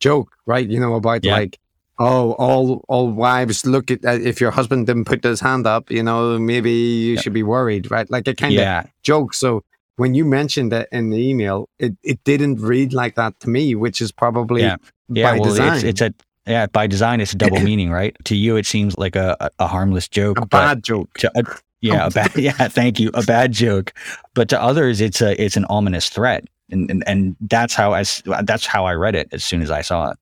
joke right you know about Yeah. like oh all all wives look at uh, if your husband didn't put his hand up you know maybe you Yeah. should be worried right like a kind of yeah, joke so when you mentioned it in the email it, it didn't read like that to me which is probably Yeah. yeah. by Well, design it's it's a yeah by design it's a double meaning, right? To you it seems like a a, a harmless joke, a bad joke to, uh, yeah, a bad yeah. Thank you, a bad joke, but to others it's a it's an ominous threat, and and, and that's how as that's how I read it as soon as I saw it.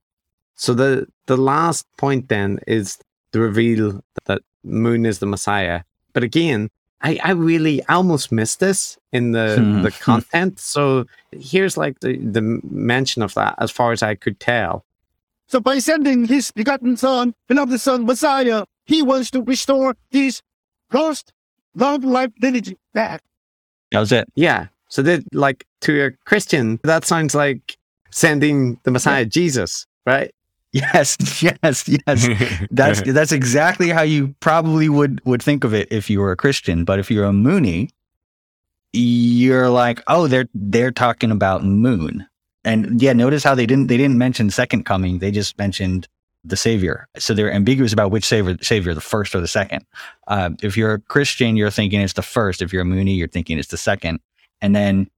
So the the last point then is the reveal that Moon is the Messiah. But again, I, I really I almost missed this in the Hmm. the content. So here's like the the mention of that as far as I could tell. So by sending his begotten son, beloved son, Messiah, he wants to restore this lost love life lineage back. That was it. Yeah. So that like to a Christian, that sounds like sending the Messiah Jesus, right? Yes, yes, yes. That's that's exactly how you probably would would think of it if you were a Christian. But if you're a Moonie, you're like, oh, they're they're talking about Moon. And yeah, notice how they didn't they didn't mention second coming. They just mentioned the Savior. So they're ambiguous about which savior, savior the first or the second. Uh, if you're a Christian, you're thinking it's the first. If you're a Moonie, you're thinking it's the second. And then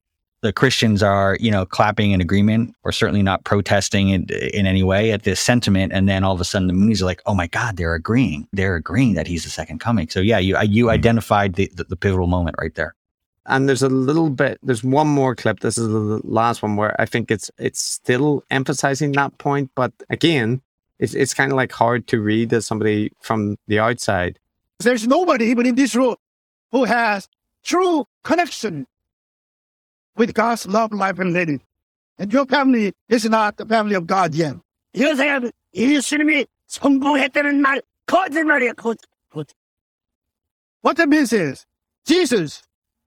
the Christians are, you know, clapping in agreement or certainly not protesting in, in any way at this sentiment. And then all of a sudden the Moonies are like, oh my God, they're agreeing. They're agreeing that he's the second coming. So yeah, you, you Mhm. identified the, the, the pivotal moment right there. and there's a little bit there's one more clip this is the last one where i think it's it's still emphasizing that point but again it's, it's kind of like hard to read as somebody from the outside There's nobody even in this room who has true connection with God's love, life, and lineage. And your family is not the family of God yet. 요새 예수님이 성공했다는 말 거짓말이야 거짓. What that means is Jesus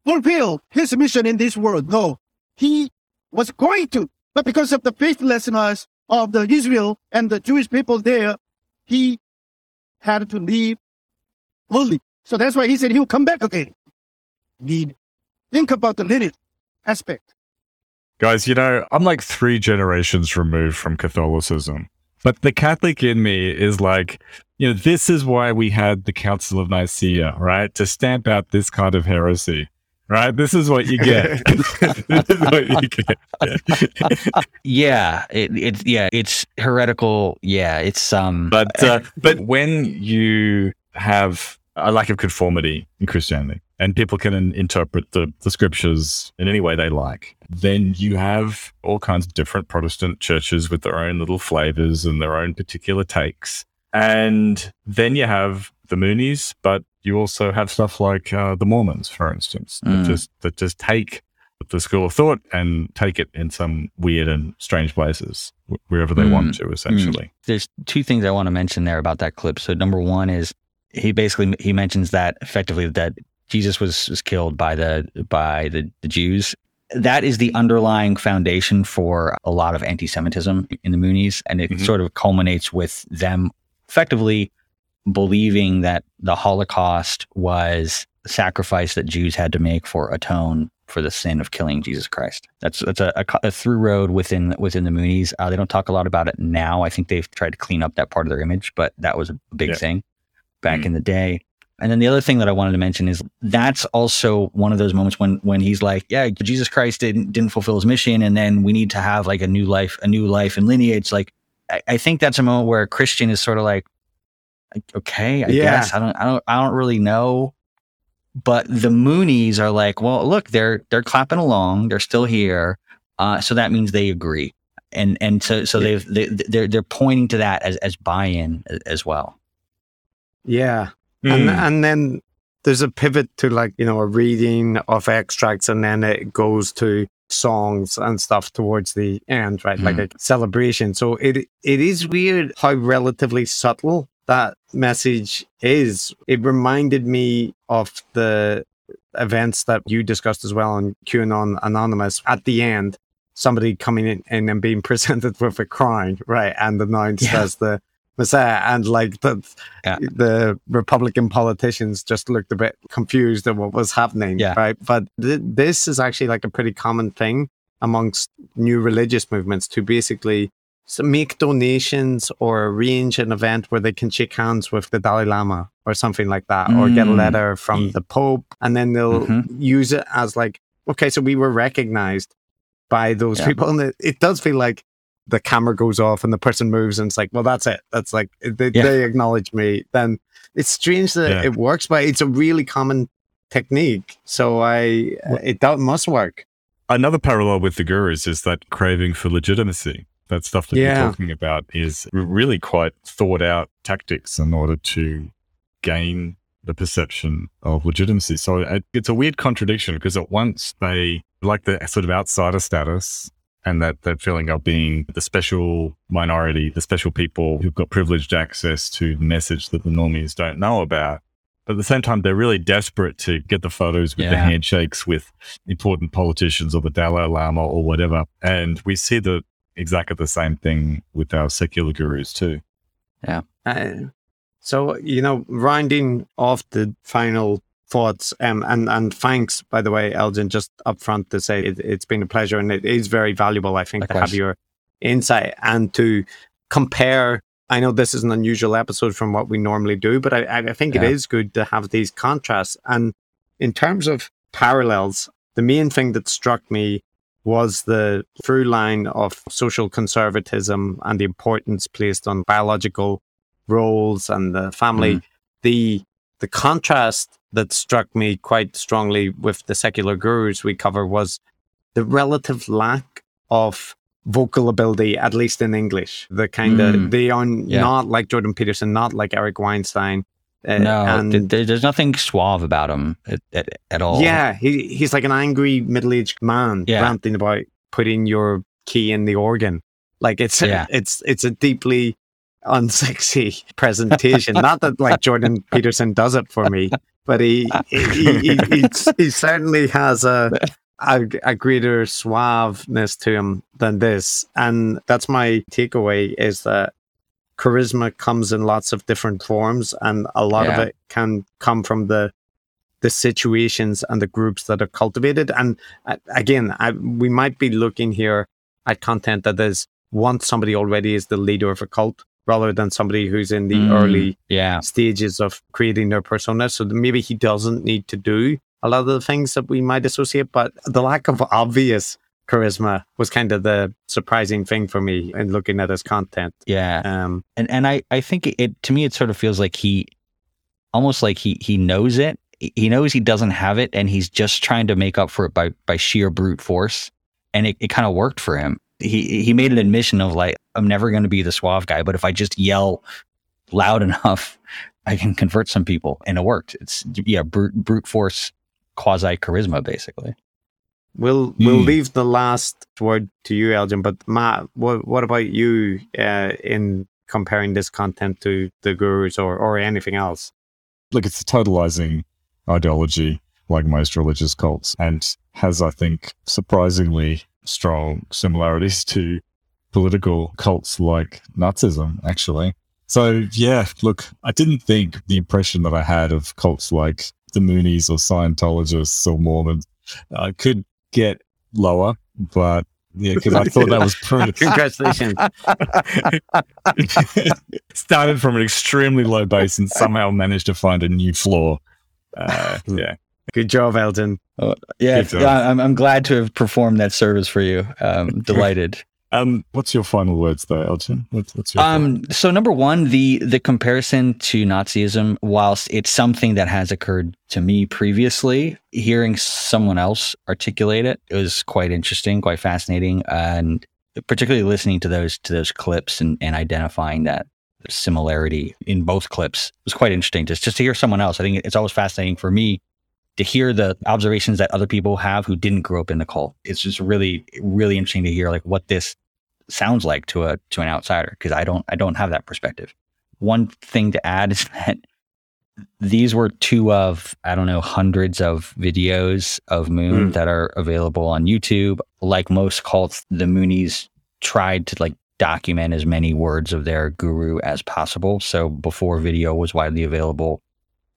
fulfilled his mission in this world. No, he was going to, but because of the faithlessness of the Israel and the Jewish people there, he had to leave early. So that's why he said he'll come back again. Need think about the lineage aspect. Guys, you know, I'm like three generations removed from Catholicism. But the Catholic in me is like, you know, this is why we had the Council of Nicaea, right? To stamp out this kind of heresy, right? This is what you get. this is what you get. Yeah, it, it's yeah, it's heretical. Yeah, it's um. But uh, but when you have a lack of conformity in Christianity and people can interpret the, the scriptures in any way they like, then you have all kinds of different Protestant churches with their own little flavors and their own particular takes. And then you have the Moonies, but you also have stuff like uh, the Mormons, for instance, that Mm. just that just take the school of thought and take it in some weird and strange places wherever they want to, essentially. there's two things I want to mention there about that clip. So number one is he basically he mentions that effectively that Jesus was, was killed by the by the, the Jews. That is the underlying foundation for a lot of anti-Semitism in the Moonies, and it Mhm. sort of culminates with them effectively believing that the Holocaust was a sacrifice that Jews had to make for atone for the sin of killing Jesus Christ. That's that's a, a, a through road within within the Moonies. Uh, they don't talk a lot about it now. I think they've tried to clean up that part of their image, but that was a big Yeah. thing back Mm. in the day. And then the other thing that I wanted to mention is that's also one of those moments when when he's like, yeah, Jesus Christ didn't didn't fulfill his mission, and then we need to have like a new life, a new life and lineage. Like, I, I think that's a moment where a Christian is sort of like, okay, I Yeah. guess I don't, I don't, I don't really know. But the Moonies are like, well, look, they're they're clapping along, they're still here, uh, so that means they agree, and and so so they've they, they're they're pointing to that as as buy-in as well. Yeah. Hmm. And and then there's a pivot to like, you know, a reading of extracts and then it goes to songs and stuff towards the end, right? Like a celebration. So it it is weird how relatively subtle that message is. It reminded me of the events that you discussed as well on QAnon Anonymous at the end. Somebody coming in, in and being presented with a crown, right, and announced Yeah. as the Messiah, and like the Yeah. the Republican politicians just looked a bit confused at what was happening, Yeah. right? But th- this is actually like a pretty common thing amongst new religious movements to basically make donations or arrange an event where they can shake hands with the Dalai Lama or something like that, or get a Mm. letter from the Pope, and then they'll Mhm. use it as like, okay, so we were recognized by those Yeah. people, and it, it does feel like the camera goes off and the person moves, and it's like, well, that's it. That's like they, Yeah. they acknowledge me. Then it's strange that Yeah. it works, but it's a really common technique. So I, it that must work. Another parallel with the gurus is that craving for legitimacy. That stuff that Yeah. you're talking about is really quite thought out tactics in order to gain the perception of legitimacy. So it, it's a weird contradiction because at once they like the sort of outsider status and that, that feeling of being the special minority, the special people who've got privileged access to the message that the normies don't know about. But at the same time, they're really desperate to get the photos with the handshakes with important politicians or the Dalai Lama or whatever. And we see the exactly the same thing with our secular gurus too. Uh, so you know, rounding off the final thoughts, um, and and thanks by the way, Elgin, just up front to say it, it's been a pleasure and it is very valuable. I think to have your insight and to compare. I know this is an unusual episode from what we normally do, but I, I think Yeah. it is good to have these contrasts. And in terms of parallels, the main thing that struck me was the through line of social conservatism and the importance placed on biological roles and the family. The the contrast that struck me quite strongly with the secular gurus we cover was the relative lack of vocal ability, at least in English. The kind of Mm. they are Yeah. not like Jordan Peterson, not like Eric Weinstein. uh, no, and th- there's nothing suave about him at, at, at all. yeah, he he's like an angry middle aged man Yeah. ranting about putting your key in the organ. Like it's Yeah. it's it's a deeply unsexy presentation. Not that like Jordan Peterson does it for me, but he he, he, he, he, he certainly has a, a a greater suaveness to him than this, and that's my takeaway is that charisma comes in lots of different forms, and a lot of it can come from the the situations and the groups that are cultivated. And uh, again, I, we might be looking here at content that is once somebody already is the leader of a cult rather than somebody who's in the Mm, early Yeah. stages of creating their persona. So maybe he doesn't need to do a lot of the things that we might associate, but the lack of obvious charisma was kind of the surprising thing for me in looking at his content. Yeah. Um, and and I I think it, it to me it sort of feels like he almost like he he knows it. He knows he doesn't have it, and he's just trying to make up for it by by sheer brute force. And it, it kind of worked for him. He he made an admission of like I'm never going to be the suave guy, but if I just yell loud enough, I can convert some people, and it worked. It's yeah, brute brute force, quasi charisma, basically. We'll we'll Hmm. leave the last word to you, Elgin. But Matt, what what about you uh, in comparing this content to the gurus or or anything else? look, it's a totalizing ideology like most religious cults and has, I think, surprisingly strong similarities to political cults like Nazism, actually. So, yeah, look, I didn't think the impression that I had of cults like the Moonies or Scientologists or Mormons uh, could get lower, but yeah, because I thought that was pretty. Congratulations. Started from an extremely low base and somehow managed to find a new floor. Uh, yeah. Good job, Elgin. Oh, yeah, job. yeah, I'm, I'm glad to have performed that service for you. Um, delighted. Um, what's your final words, though, Elgin? What's, what's your Um, so number one, the the comparison to Nazism, whilst it's something that has occurred to me previously, hearing someone else articulate it, it was quite interesting, quite fascinating, and particularly listening to those to those clips and, and identifying that similarity in both clips was quite interesting. Just just to hear someone else, I think it's always fascinating for me to hear the observations that other people have who didn't grow up in the cult. It's just really really interesting to hear like what this sounds like to a to an outsider because I don't I don't have that perspective. One thing to add is that these were two of I don't know hundreds of videos of Moon Mm. that are available on YouTube. Like most cults, the Moonies tried to like document as many words of their guru as possible. So before video was widely available,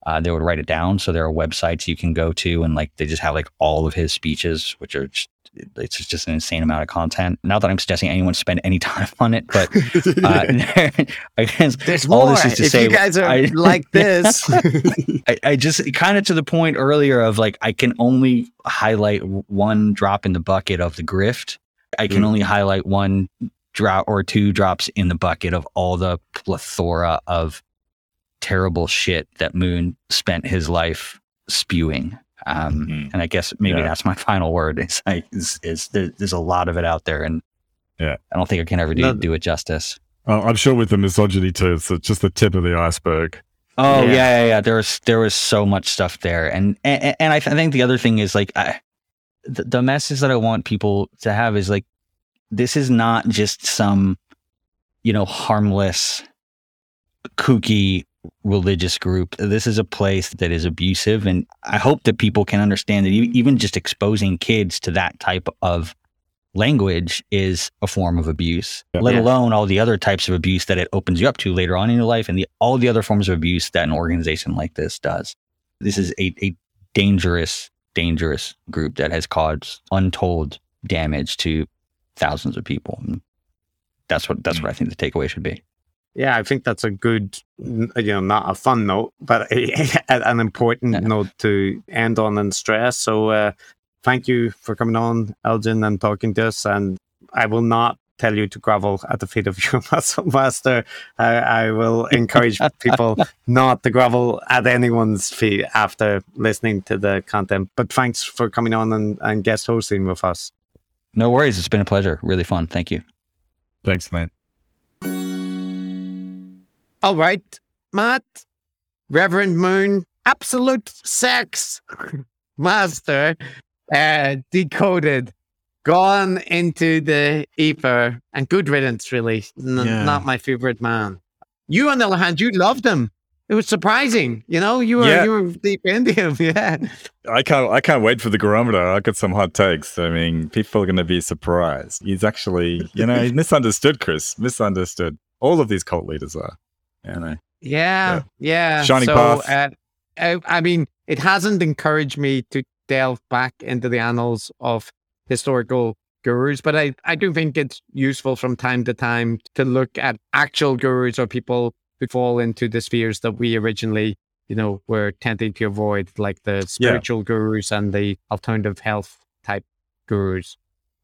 uh, they would write it down. So there are websites you can go to, and like they just have like all of his speeches, which are just, it's just an insane amount of content. Not that I'm suggesting anyone spend any time on it, but uh, I guess There's all more. this is to if say you guys are I- like this, I, I just kind of to the point earlier of like I can only highlight one drop in the bucket of the grift. I can Mm. only highlight one drop or two drops in the bucket of all the plethora of terrible shit that Moon spent his life spewing. Um, Mhm. And I guess maybe Yeah. that's my final word. Is, like, is, is there, there's a lot of it out there, and Yeah. I don't think I can ever do, No. do it justice. Oh, I'm sure with the misogyny too, it's just the tip of the iceberg. Oh Yeah. yeah, yeah, yeah. There was there was so much stuff there, and and, and I, th- I think the other thing is like I, the, the message that I want people to have is like this is not just some you know harmless kooky religious group. This is a place that is abusive, and I hope that people can understand that even just exposing kids to that type of language is a form of abuse, Yeah. let Yeah. alone all the other types of abuse that it opens you up to later on in your life and the, all the other forms of abuse that an organization like this does. This is a, a dangerous, dangerous group that has caused untold damage to thousands of people. And that's what that's what mm. I think the takeaway should be. Yeah, I think that's a good, you know, not a fun note, but a, an important Yeah. note to end on and stress. So, uh, thank you for coming on, Elgin, and talking to us. And I will not tell you to grovel at the feet of your muscle master. I, I will encourage people not to grovel at anyone's feet after listening to the content. But thanks for coming on and, and guest hosting with us. No worries. It's been a pleasure. Really fun. Thank you. Thanks, man. All right, Matt, Reverend Moon, absolute sex master, uh, decoded, gone into the ether, and good riddance, really. N- Yeah. Not my favorite man. You, on the other hand, you loved him. It was surprising, you know. You were Yeah. you were deep into him, yeah. I can't. I can't wait for the Gurometer. I got some hot takes. I mean, people are going to be surprised. He's actually, you know, he's misunderstood, Chris. Misunderstood. All of these cult leaders are. You know. Yeah, yeah. Shining so, path. Uh, I, I mean, it hasn't encouraged me to delve back into the annals of historical gurus, but I, I do think it's useful from time to time to look at actual gurus or people who fall into the spheres that we originally, you know, were tending to avoid, like the spiritual gurus and the alternative health type gurus.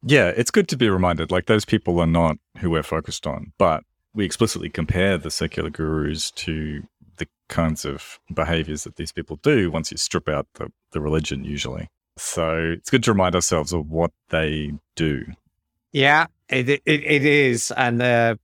Yeah, it's good to be reminded. Like those people are not who we're focused on, but we explicitly compare the secular gurus to the kinds of behaviors that these people do once you strip out the, the religion, usually. So it's good to remind ourselves of what they do. Yeah, it it, it is, and uh,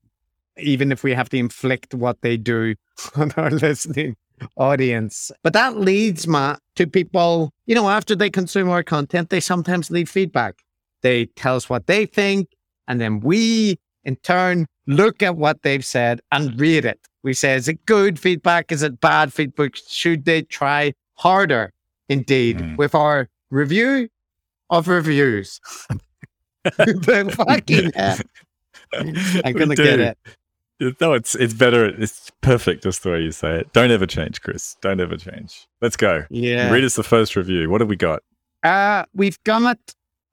even if we have to inflict what they do on our listening audience, but that leads Matt to people. You know, after they consume our content, they sometimes leave feedback. They tell us what they think, and then we, in turn, look at what they've said and read it We say, is it good feedback? Is it bad feedback? Should they try harder? Indeed, Mm. with our review of reviews. fucking hell. I'm gonna get it. No, it's it's better. It's perfect just the way you say it. Don't ever change, Chris. Don't ever change. Let's go. Yeah. Read us the first review. What have we got? Uh, we've got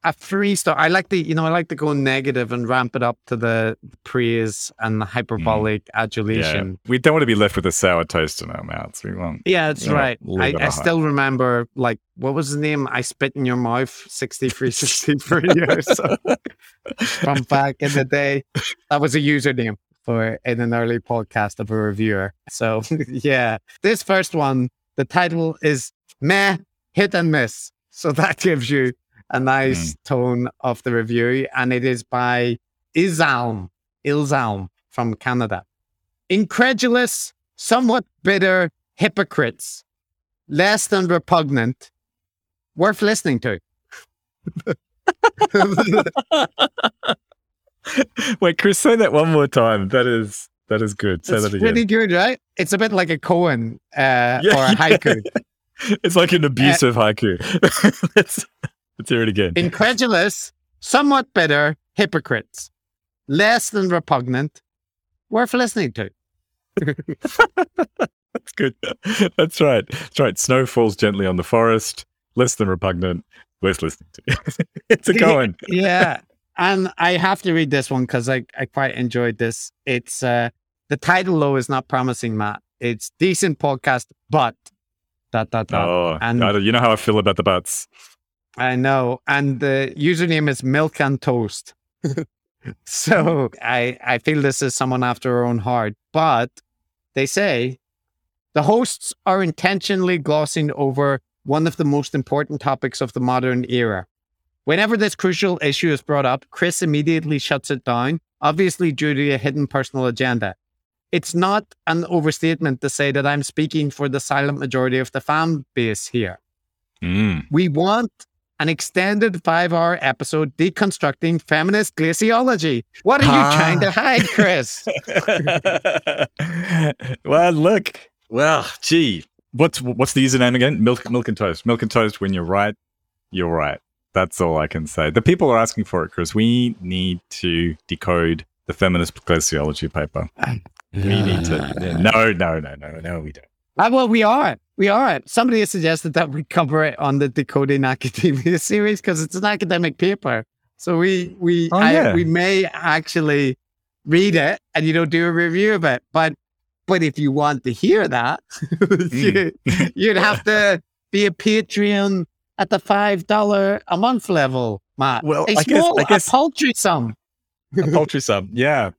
a three star. I like the, you know, I like to go negative and ramp it up to the praise and the mm-hmm. hyperbolic Yeah. adulation. We don't want to be left with a sour taste in our mouths. We want. Yeah, that's right. I, I still remember, like, what was the name? I spit in your mouth 63, 63 years so, from back in the day. That was a username for in an early podcast of a reviewer. So, yeah, this first one, the title is Meh, Hit and Miss. So that gives you a nice tone of the review. And it is by Izalm, Ilzalm from Canada. Incredulous, somewhat bitter hypocrites, less than repugnant, worth listening to. Wait, Chris, say that one more time. That is that is good. Say It's that again. pretty good, right? It's a bit like a koan uh, Yeah, or a haiku. It's like an abusive haiku. let's, hear it again. Incredulous, somewhat bitter hypocrites, less than repugnant, worth listening to. That's good. That's right. That's right. Snow falls gently on the forest. Less than repugnant. Worth listening to. it's a going. yeah. And I have to read this one because I, I quite enjoyed this. It's uh the title though is not promising, Matt. It's decent podcast, but dot dot dot. Oh, and you know how I feel about the butts. I know. And the username is Milk and Toast. so I, I feel this is someone after our own heart. But they say the hosts are intentionally glossing over one of the most important topics of the modern era. Whenever this crucial issue is brought up, Chris immediately shuts it down, obviously due to a hidden personal agenda. It's not an overstatement to say that I'm speaking for the silent majority of the fan base here. Mm. We want an extended five hour episode deconstructing feminist glaciology. What are Ah. you trying to hide, Chris? well, look. Well, gee, what's what's the username again? Milk, milk and toast. Milk and toast. When you're right, you're right. That's all I can say. The people are asking for it, Chris. We need to decode the feminist glaciology paper. We need to. No, no, no, no, no. We don't. Ah, well, we are. We are. Somebody has suggested that we cover it on the Decoding Academia series because it's an academic paper. So we we Oh, I, yeah. we may actually read it and you know do a review of it. But but if you want to hear that, mm. you, you'd have to be a Patreon at the five dollar a month level, Matt. Well, a I guess- small, I guess- a paltry sum. a poultry sum, Yeah.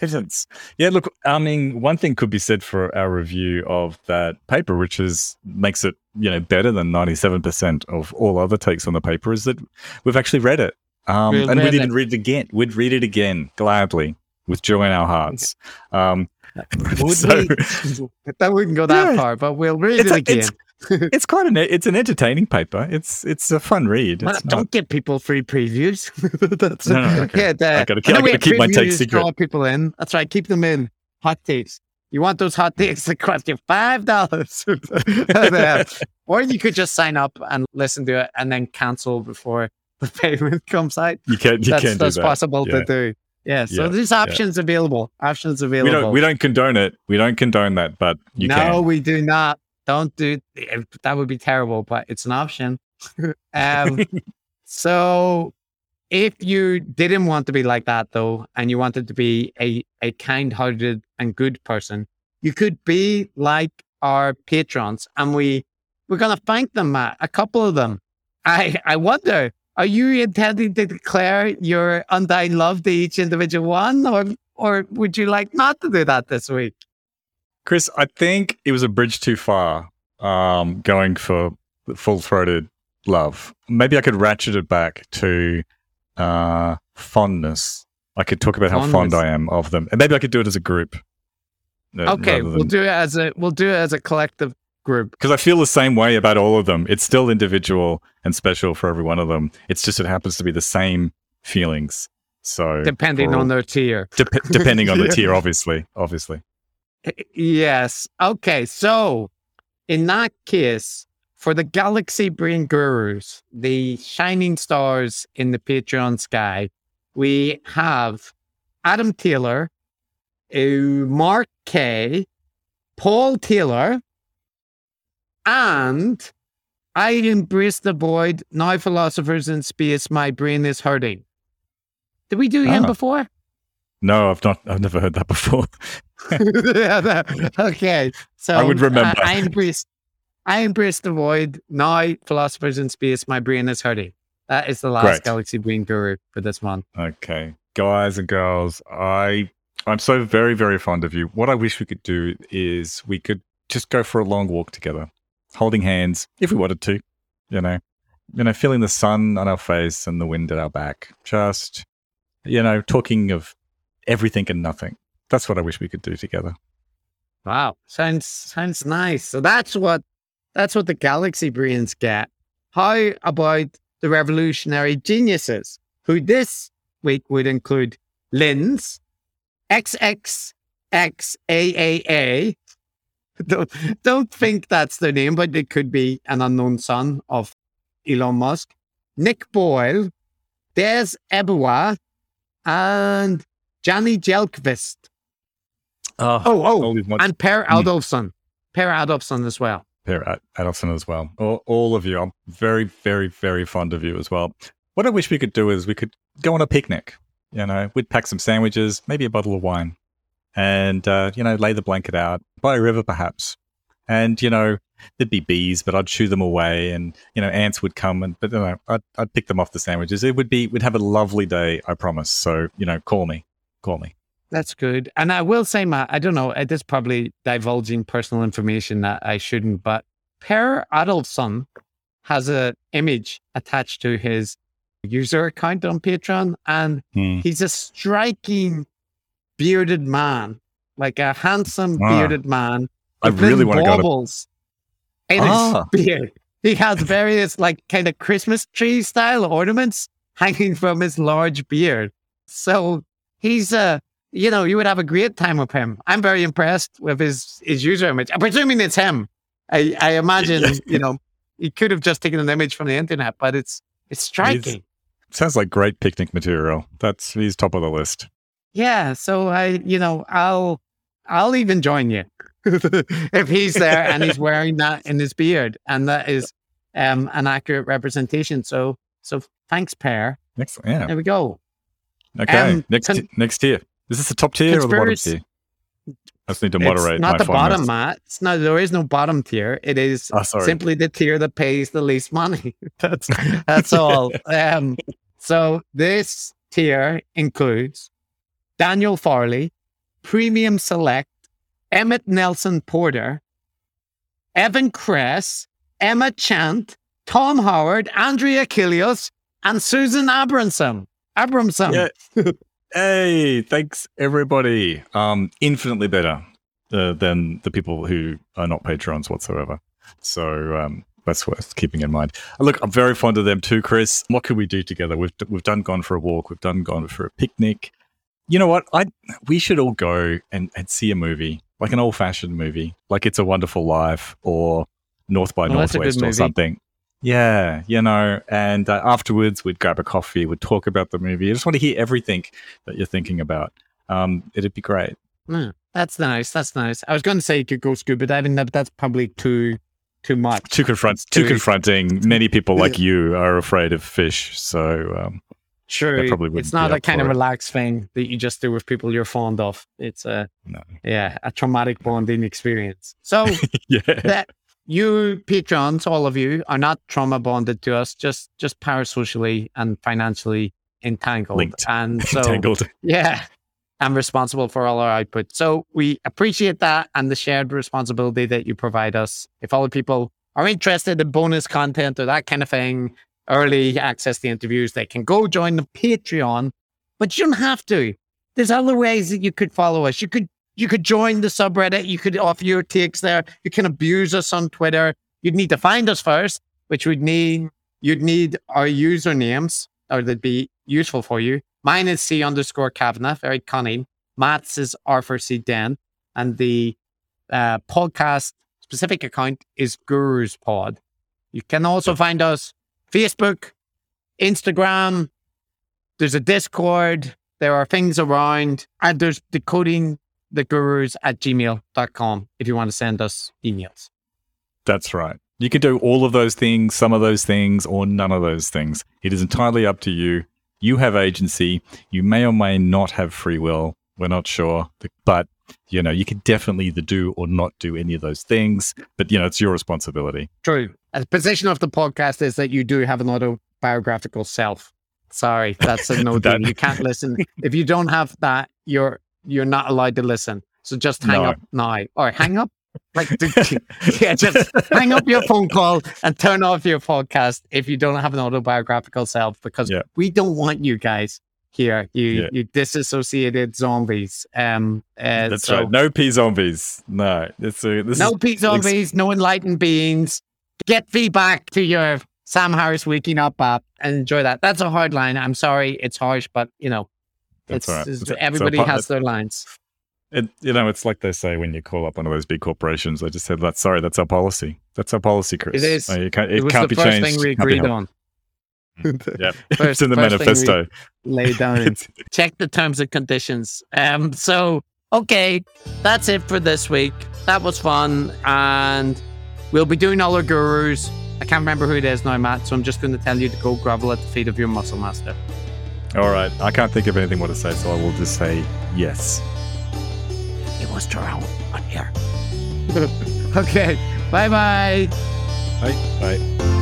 Pittance. Yeah, look, I mean, one thing could be said for our review of that paper, which is makes it, you know, better than 97% of all other takes on the paper, is that we've actually read it. Um, We've and read we'd even read it again. We'd read it again gladly with joy in our hearts. Um, Would so- we? that wouldn't go that Yeah. far, but we'll read it again. it's- quite an it's an entertaining paper. It's it's a fun read. Well, don't not- give people free previews. That's No, no, okay. Yeah, the, I gotta- I gotta keep my take secret. Draw people in. That's right. Keep them in. Hot takes. You want those hot takes that cost you five dollars, or you could just sign up and listen to it and then cancel before the payment comes out. you can you that's can that's that. possible Yeah. to do. Yeah. So Yeah, there's yeah. options available. Options We available. don't we don't condone it. We don't condone that, but you no, can. we do not. Don't do that. Would be terrible, but it's an option. um, so, if you didn't want to be like that, though, and you wanted to be a a kind-hearted and good person, you could be like our patrons, and we we're gonna thank them, Matt. A couple of them. I I wonder. Are you intending to declare your undying love to each individual one, or or would you like not to do that this week? Chris, I think it was a bridge too far um, going for full throated love. Maybe I could ratchet it back to uh, fondness. I could talk about how fond I am of them. And maybe I could do it as a group. uh, Okay, we'll do it as a we'll do it as a collective group. Because I feel the same way about all of them. It's still individual and special for every one of them. It's just it happens to be the same feelings. So Depending for all- on their tier. Dep- depending on the tier, obviously, obviously. Yes. Okay. So, in that case, for the Galaxy Brain Gurus, the shining stars in the Patreon sky, we have Adam Taylor, uh, Mark Kay, Paul Taylor, and I embrace the void. Now, philosophers in space, my brain is hurting. Did we do him Ah. before? No, I've not. I've never heard that before. Yeah, that- okay, so I would uh, remember. I, I embrace, I embrace the void. Now, philosophers in space, my brain is hurting. That is the last Great. Galaxy Brain Guru for this month. Okay, guys and girls, I I'm so very very fond of you. What I wish we could do is we could just go for a long walk together, holding hands if we wanted to. You know, you know, feeling the sun on our face and the wind at our back. Just you know, talking of everything and nothing. That's what I wish we could do together. Wow, sounds sounds nice. So that's what that's what the Galaxy Brains get. How about the revolutionary geniuses, who this week would include Linz, XXXAAA. Don't, don't think that's their name, but it could be an unknown son of Elon Musk. Nick Boyle, Des Ebewa, and Johnny Jelkvist. Oh, Oh, oh, all these much- and Per Mm. Adolfsson. Per Adolfsson as well. Per Ad- Adelson as well. All, all of you. I'm very, very, very fond of you as well. What I wish we could do is we could go on a picnic. You know, we'd pack some sandwiches, maybe a bottle of wine, and uh, you know, lay the blanket out by a river, perhaps. And you know, there'd be bees, but I'd shoo them away, and you know, ants would come, and but you know, I'd, I'd pick them off the sandwiches. It would be, we'd have a lovely day, I promise. So you know, call me, call me. That's good. And I will say, Matt, I don't know, it is probably divulging personal information that I shouldn't, but Per Adolfsson has an image attached to his user account on Patreon, and Hmm. he's a striking bearded man, like a handsome Ah. bearded man. I really want to go to in Ah. his beard. He has various like kind of Christmas tree style ornaments hanging from his large beard. So he's uh you know, you would have a great time with him. I'm very impressed with his his user image. I'm presuming it's him. I, I imagine, you know, he could have just taken an image from the internet, but it's it's striking. Sounds like great picnic material. That's he's top of the list. Yeah, so I, you know, I'll, I'll even join you if he's there and he's wearing that in his beard, and that is um, an accurate representation. So, so thanks, Per. Next, yeah. There we go. Okay, Um, next con- next tier. Is this the top tier or the bottom tier? I just need to moderate. It's not the bottom, Matt. It's not. There is no bottom tier. It is Oh, simply the tier that pays the least money. that's that's all. Um, so this tier includes Daniel Farley, Premium Select, Emmett Nelson Porter, Evan Kress, Emma Chant, Tom Howard, Andrea Kilios, and Susan Abramson. Abramson. Yeah. Hey, thanks everybody. Um, infinitely better uh, than the people who are not patrons whatsoever. So um, that's worth keeping in mind. Uh, Look, I'm very fond of them too, Chris. What can we do together? We've we've done gone for a walk. We've done gone for a picnic. You know what? I we should all go and, and see a movie, like an old fashioned movie, like It's a Wonderful Life or North by Well, good Northwest or something. Yeah, you know, and uh, afterwards we'd grab a coffee, we'd talk about the movie. I just want to hear everything that you're thinking about. Um, it'd be great. Hmm, that's nice. That's nice. I was going to say you could go scuba diving, but that's probably too too much. Too confront, too Too- confronting. Many people like you are afraid of fish, so um, Sure, probably it's not a kind of it. relaxed thing that you just do with people you're fond of. It's a No. yeah, a traumatic bonding experience. So yeah, that you patrons, all of you, are not trauma bonded to us, just just parasocially and financially entangled. Linked. And so tangled. yeah. I'm responsible for all our output. So we appreciate that and the shared responsibility that you provide us. If other people are interested in bonus content or that kind of thing, early access to interviews, they can go join the Patreon, but you don't have to. There's other ways that you could follow us. You could you could join the subreddit. You could offer your takes there. You can abuse us on Twitter. You'd need to find us first, which would need you'd need our usernames or that'd be useful for you. Mine is C underscore Kavanagh, very cunning. Matt's is Arthur C. Dent. and the uh, podcast specific account is Gurus Pod. You can also find us Facebook, Instagram. There's a Discord. There are things around, and there's decoding the gurus at gmail.com if you want to send us emails. That's right. You can do all of those things, some of those things, or none of those things. It is entirely up to you. You have agency. You may or may not have free will. We're not sure. But, you know, you can definitely either do or not do any of those things. But, you know, it's your responsibility. True. The position of the podcast is that you do have an autobiographical self. Sorry, that's a no That- deal. You can't listen. If you don't have that, you're you're not allowed to listen. So just hang No. up now. Or hang up. Like yeah, just hang up your phone call and turn off your podcast if you don't have an autobiographical self because Yeah. we don't want you guys here. You Yeah. you disassociated zombies. Um uh, That's so right. No P zombies. No. It's a, this no P zombies, no enlightened beings. Get feedback to your Sam Harris Waking Up app and enjoy that. That's a hard line. I'm sorry, it's harsh, but you know, That's it's, right. it's- It's a- it's a everybody part- has their lines. It, you know, it's like they say when you call up one of those big corporations. They just said, "That's sorry, that's our policy. That's our policy, Chris. It is. No, you can't, it, It, was can't the be first changed. thing we agreed on. Yeah, First- it's in the first thing we- manifesto. Lay down. Check the terms and conditions. Um. So okay, that's it for this week. That was fun, and we'll be doing all our gurus. I can't remember who it is now, Matt. So I'm just going to tell you to go grovel at the feet of your muscle master. All right, I can't think of anything more to say, so I will just say yes. It was Jerome on here. okay. Bye bye. Bye. Bye.